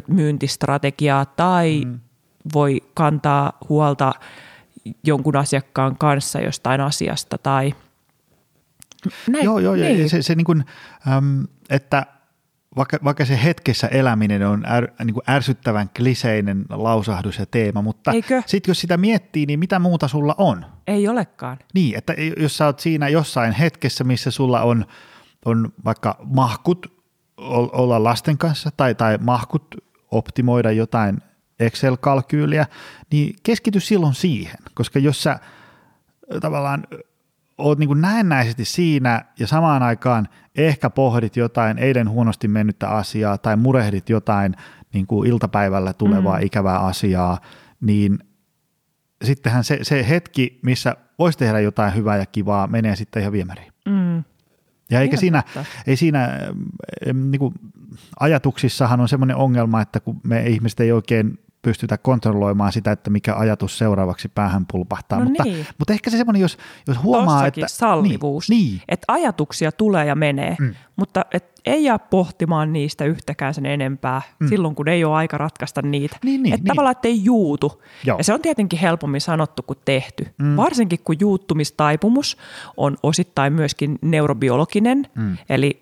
myyntistrategiaa tai mm-hmm. voi kantaa huolta – jonkun asiakkaan kanssa jostain asiasta tai näin, Joo, joo, niin. se, se niin kuin, äm, että vaikka, vaikka se hetkessä eläminen on är, niin kuin ärsyttävän kliseinen lausahdus ja teema, mutta sitten jos sitä miettii, niin mitä muuta sulla on? Ei olekaan. Niin, että jos sä oot siinä jossain hetkessä, missä sulla on, on vaikka mahkut olla lasten kanssa tai, tai mahkut optimoida jotain Excel-kalkyyliä, niin keskity silloin siihen, koska jos sä tavallaan oot niin näennäisesti siinä ja samaan aikaan ehkä pohdit jotain eilen huonosti mennyttä asiaa tai murehdit jotain niin kuin iltapäivällä tulevaa mm. ikävää asiaa, niin sittenhän se, se hetki, missä voisi tehdä jotain hyvää ja kivaa, menee sitten ihan viemäriin. Mm. Ja eikä Ihan siinä, totta. ei siinä niin kuin, ajatuksissahan on semmoinen ongelma, että kun me ihmiset ei oikein pystytä kontrolloimaan sitä, että mikä ajatus seuraavaksi päähän pulpahtaa. No mutta, niin. mutta ehkä se semmoinen, jos, jos huomaa, Tossakin että... sallivuus, Niin, niin. että ajatuksia tulee ja menee, mm. mutta et ei jää pohtimaan niistä yhtäkään sen enempää mm. silloin, kun ei ole aika ratkaista niitä. Niin, niin, että niin. tavallaan, että ei juutu. Joo. Ja se on tietenkin helpommin sanottu kuin tehty. Mm. Varsinkin kun juuttumistaipumus on osittain myöskin neurobiologinen, mm. eli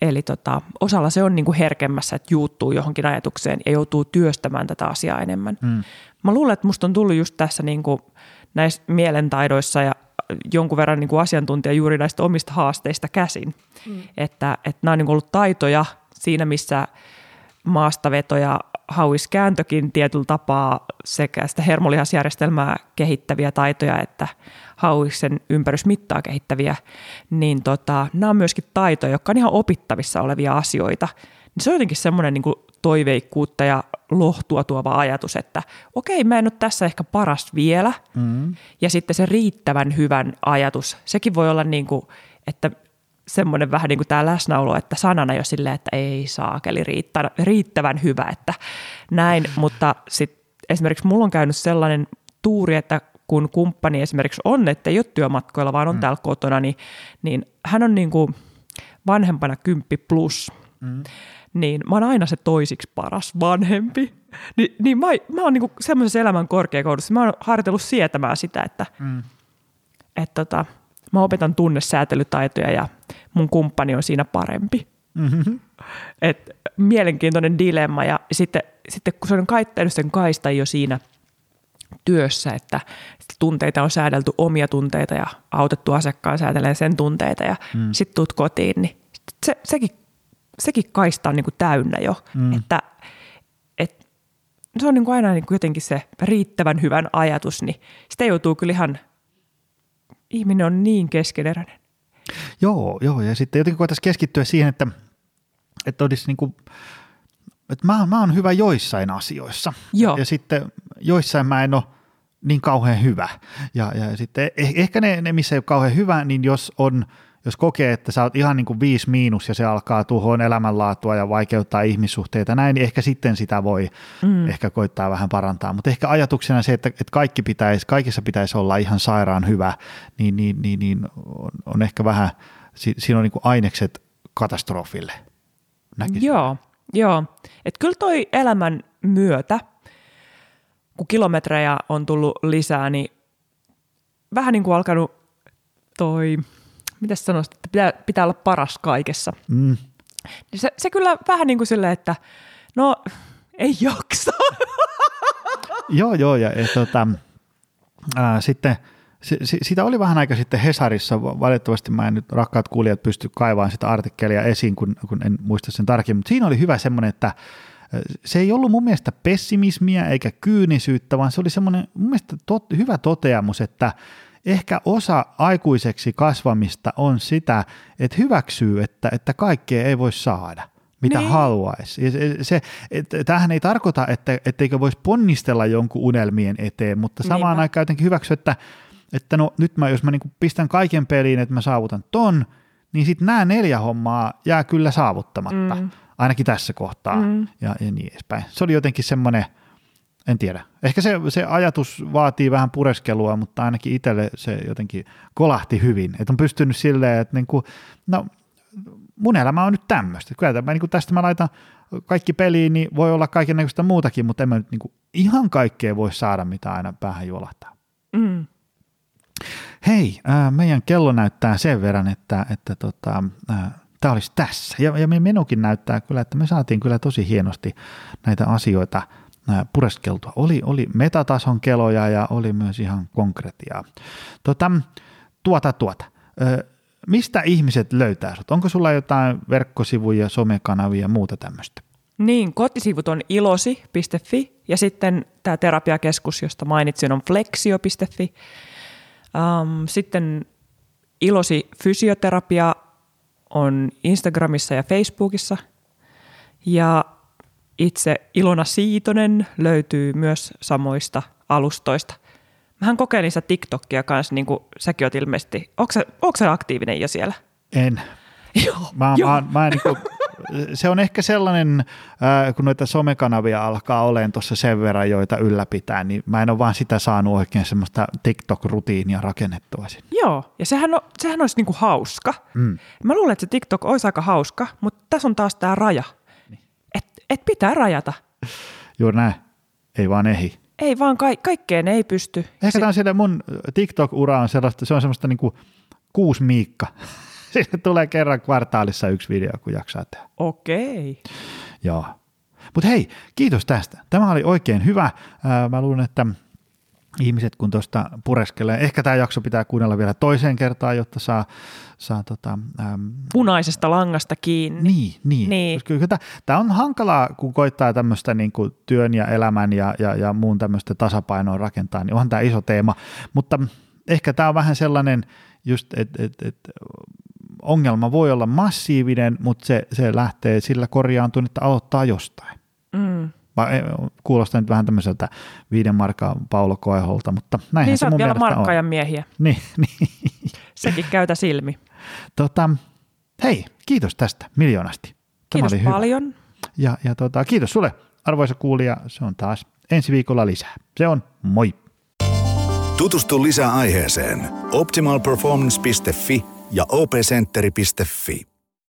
Eli tota, osalla se on niinku herkemmässä, että juuttuu johonkin ajatukseen ja joutuu työstämään tätä asiaa enemmän. Mm. Mä luulen, että musta on tullut just tässä niinku näissä mielentaidoissa ja jonkun verran niinku asiantuntija juuri näistä omista haasteista käsin. Mm. Että, että nämä on niinku ollut taitoja siinä, missä maastaveto ja hauiskääntökin tietyllä tapaa sekä sitä hermolihasjärjestelmää kehittäviä taitoja että hauiksen ympärysmittaa kehittäviä, niin tota, nämä on myöskin taitoja, jotka on ihan opittavissa olevia asioita. Niin se on jotenkin semmoinen niin toiveikkuutta ja lohtua tuova ajatus, että okei, mä en ole tässä ehkä paras vielä. Mm. Ja sitten se riittävän hyvän ajatus, sekin voi olla niin kuin, että semmoinen vähän niin kuin tämä läsnäolo, että sanana jo silleen, että ei saakeli riittävän, riittävän hyvä, että näin, mutta sitten esimerkiksi mulla on käynyt sellainen tuuri, että kun kumppani esimerkiksi on, että ei ole työmatkoilla, vaan on mm. täällä kotona, niin, niin hän on niin kuin vanhempana kymppi plus, mm. niin mä oon aina se toisiksi paras vanhempi. Ni, niin mä, mä oon niin semmoisessa elämän korkeakoulussa, mä oon harjoitellut sietämään sitä, että, mm. että tota, mä opetan tunnesäätelytaitoja ja mun kumppani on siinä parempi. Mm-hmm. Et mielenkiintoinen dilemma ja sitten, sitten kun se on kaittanut sen kaista jo siinä työssä, että tunteita on säädelty omia tunteita ja autettu asiakkaan säätelemään sen tunteita ja mm. sitten tuut kotiin, niin se, sekin, sekin kaista on niin kuin täynnä jo, mm. että et, se on niin kuin aina niin kuin jotenkin se riittävän hyvän ajatus, niin sitä joutuu kyllä ihan, ihminen on niin keskeneräinen. Joo, joo, ja sitten jotenkin voitaisiin keskittyä siihen, että, että olisi niin kuin, että mä, mä oon hyvä joissain asioissa. Joo. Ja sitten joissain mä en ole niin kauhean hyvä. Ja, ja sitten eh, ehkä ne, ne, missä ei ole kauhean hyvä, niin jos on jos kokee, että sä oot ihan niin kuin viisi miinus ja se alkaa tuhoon elämänlaatua ja vaikeuttaa ihmissuhteita näin, niin ehkä sitten sitä voi mm. ehkä koittaa vähän parantaa. Mutta ehkä ajatuksena se, että, että kaikki pitäisi, kaikissa pitäisi olla ihan sairaan hyvä, niin, niin, niin, niin on, on ehkä vähän, siinä on niin kuin ainekset katastrofille. Näkisin. Joo, joo. Et kyllä toi elämän myötä, kun kilometrejä on tullut lisää, niin vähän niin kuin alkanut toi miten sanoisit, että pitää, pitää olla paras kaikessa. Mm. Se, se kyllä vähän niin kuin silleen, että no ei jaksa. joo, joo, ja, ja tota, ää, sitten se, se, sitä oli vähän aika sitten Hesarissa, valitettavasti mä en nyt rakkaat kuulijat pysty kaivaamaan sitä artikkelia esiin, kun, kun en muista sen tarkemmin, mutta siinä oli hyvä semmoinen, että se ei ollut mun mielestä pessimismiä eikä kyynisyyttä, vaan se oli semmoinen mun mielestä tot, hyvä toteamus, että ehkä osa aikuiseksi kasvamista on sitä, että hyväksyy, että, että kaikkea ei voi saada mitä niin. haluaisi. Se, se, että, tämähän ei tarkoita, että, etteikö voisi ponnistella jonkun unelmien eteen, mutta samaan Niinpä. aikaan jotenkin hyväksyä, että, että no nyt mä, jos mä niin pistän kaiken peliin, että mä saavutan ton, niin sitten nämä neljä hommaa jää kyllä saavuttamatta, mm. ainakin tässä kohtaa mm. ja, ja niin edespäin. Se oli jotenkin semmoinen – en tiedä. Ehkä se, se ajatus vaatii vähän pureskelua, mutta ainakin itselle se jotenkin kolahti hyvin. Että on pystynyt silleen, että niin kuin, no, mun elämä on nyt tämmöistä. Kyllä mä, niin kuin tästä mä laitan kaikki peliin, niin voi olla kaikenlaista muutakin, mutta en mä nyt niin kuin ihan kaikkea voi saada, mitä aina päähän juolahtaa. Mm. Hei, äh, meidän kello näyttää sen verran, että, että tota, äh, tämä olisi tässä. Ja, ja menukin näyttää kyllä, että me saatiin kyllä tosi hienosti näitä asioita – pureskeltua. Oli, oli metatason keloja ja oli myös ihan konkretiaa. Tota, tuota, tuota. Ö, mistä ihmiset löytää sut? Onko sulla jotain verkkosivuja, somekanavia ja muuta tämmöistä? Niin, kotisivut on ilosi.fi ja sitten tämä terapiakeskus, josta mainitsin, on flexio.fi. Um, sitten ilosi fysioterapia on Instagramissa ja Facebookissa. Ja itse Ilona Siitonen löytyy myös samoista alustoista. Mähän kokeilin sitä TikTokia kanssa, niin kuin säkin oot ilmeisesti. Onko se aktiivinen jo siellä? En. Joo. Mä, mä, mä niin kuin, se on ehkä sellainen, äh, kun noita somekanavia alkaa olemaan tuossa sen verran, joita ylläpitää, niin mä en ole vaan sitä saanut oikein semmoista TikTok-rutiinia rakennettua sinne. Joo, ja sehän, on, sehän olisi niinku hauska. Mm. Mä luulen, että se TikTok olisi aika hauska, mutta tässä on taas tämä raja. Niin. Et, et pitää rajata. Juuri näin. Ei vaan ehi. Ei vaan, ka- kaikkeen ei pysty. Ehkä tämä on siellä mun TikTok-ura on sellaista, se on semmoista niin kuin kuusi miikka. Sinne tulee kerran kvartaalissa yksi video, kun jaksaa tehdä. Okei. Joo. Mutta hei, kiitos tästä. Tämä oli oikein hyvä. Mä luulen, että ihmiset kun tuosta pureskelee, ehkä tämä jakso pitää kuunnella vielä toiseen kertaan, jotta saa, saa tota, äm, Punaisesta langasta kiinni. niin, niin. Niin. Kyllä tämä on hankalaa, kun koittaa tämmöistä niin kuin työn ja elämän ja, ja, ja muun tämmöistä tasapainoa rakentaa, niin onhan tämä iso teema, mutta ehkä tämä on vähän sellainen just, että et, et, ongelma voi olla massiivinen, mutta se, se lähtee sillä korjaantumaan, että aloittaa jostain. Mm. Eh, kuulostaa nyt vähän tämmöiseltä viiden markaa Paulo Koeholta, mutta näinhän Niin se mun vielä mielestä on. miehiä. Niin, niin. Sekin käytä silmi. Tota, hei, kiitos tästä miljoonasti. Tämä Kiitos oli hyvä. paljon. Ja, ja tota, kiitos sulle, arvoisa kuulija. Se on taas ensi viikolla lisää. Se on moi. Tutustu lisää aiheeseen optimalperformance.fi ja opcenteri.fi.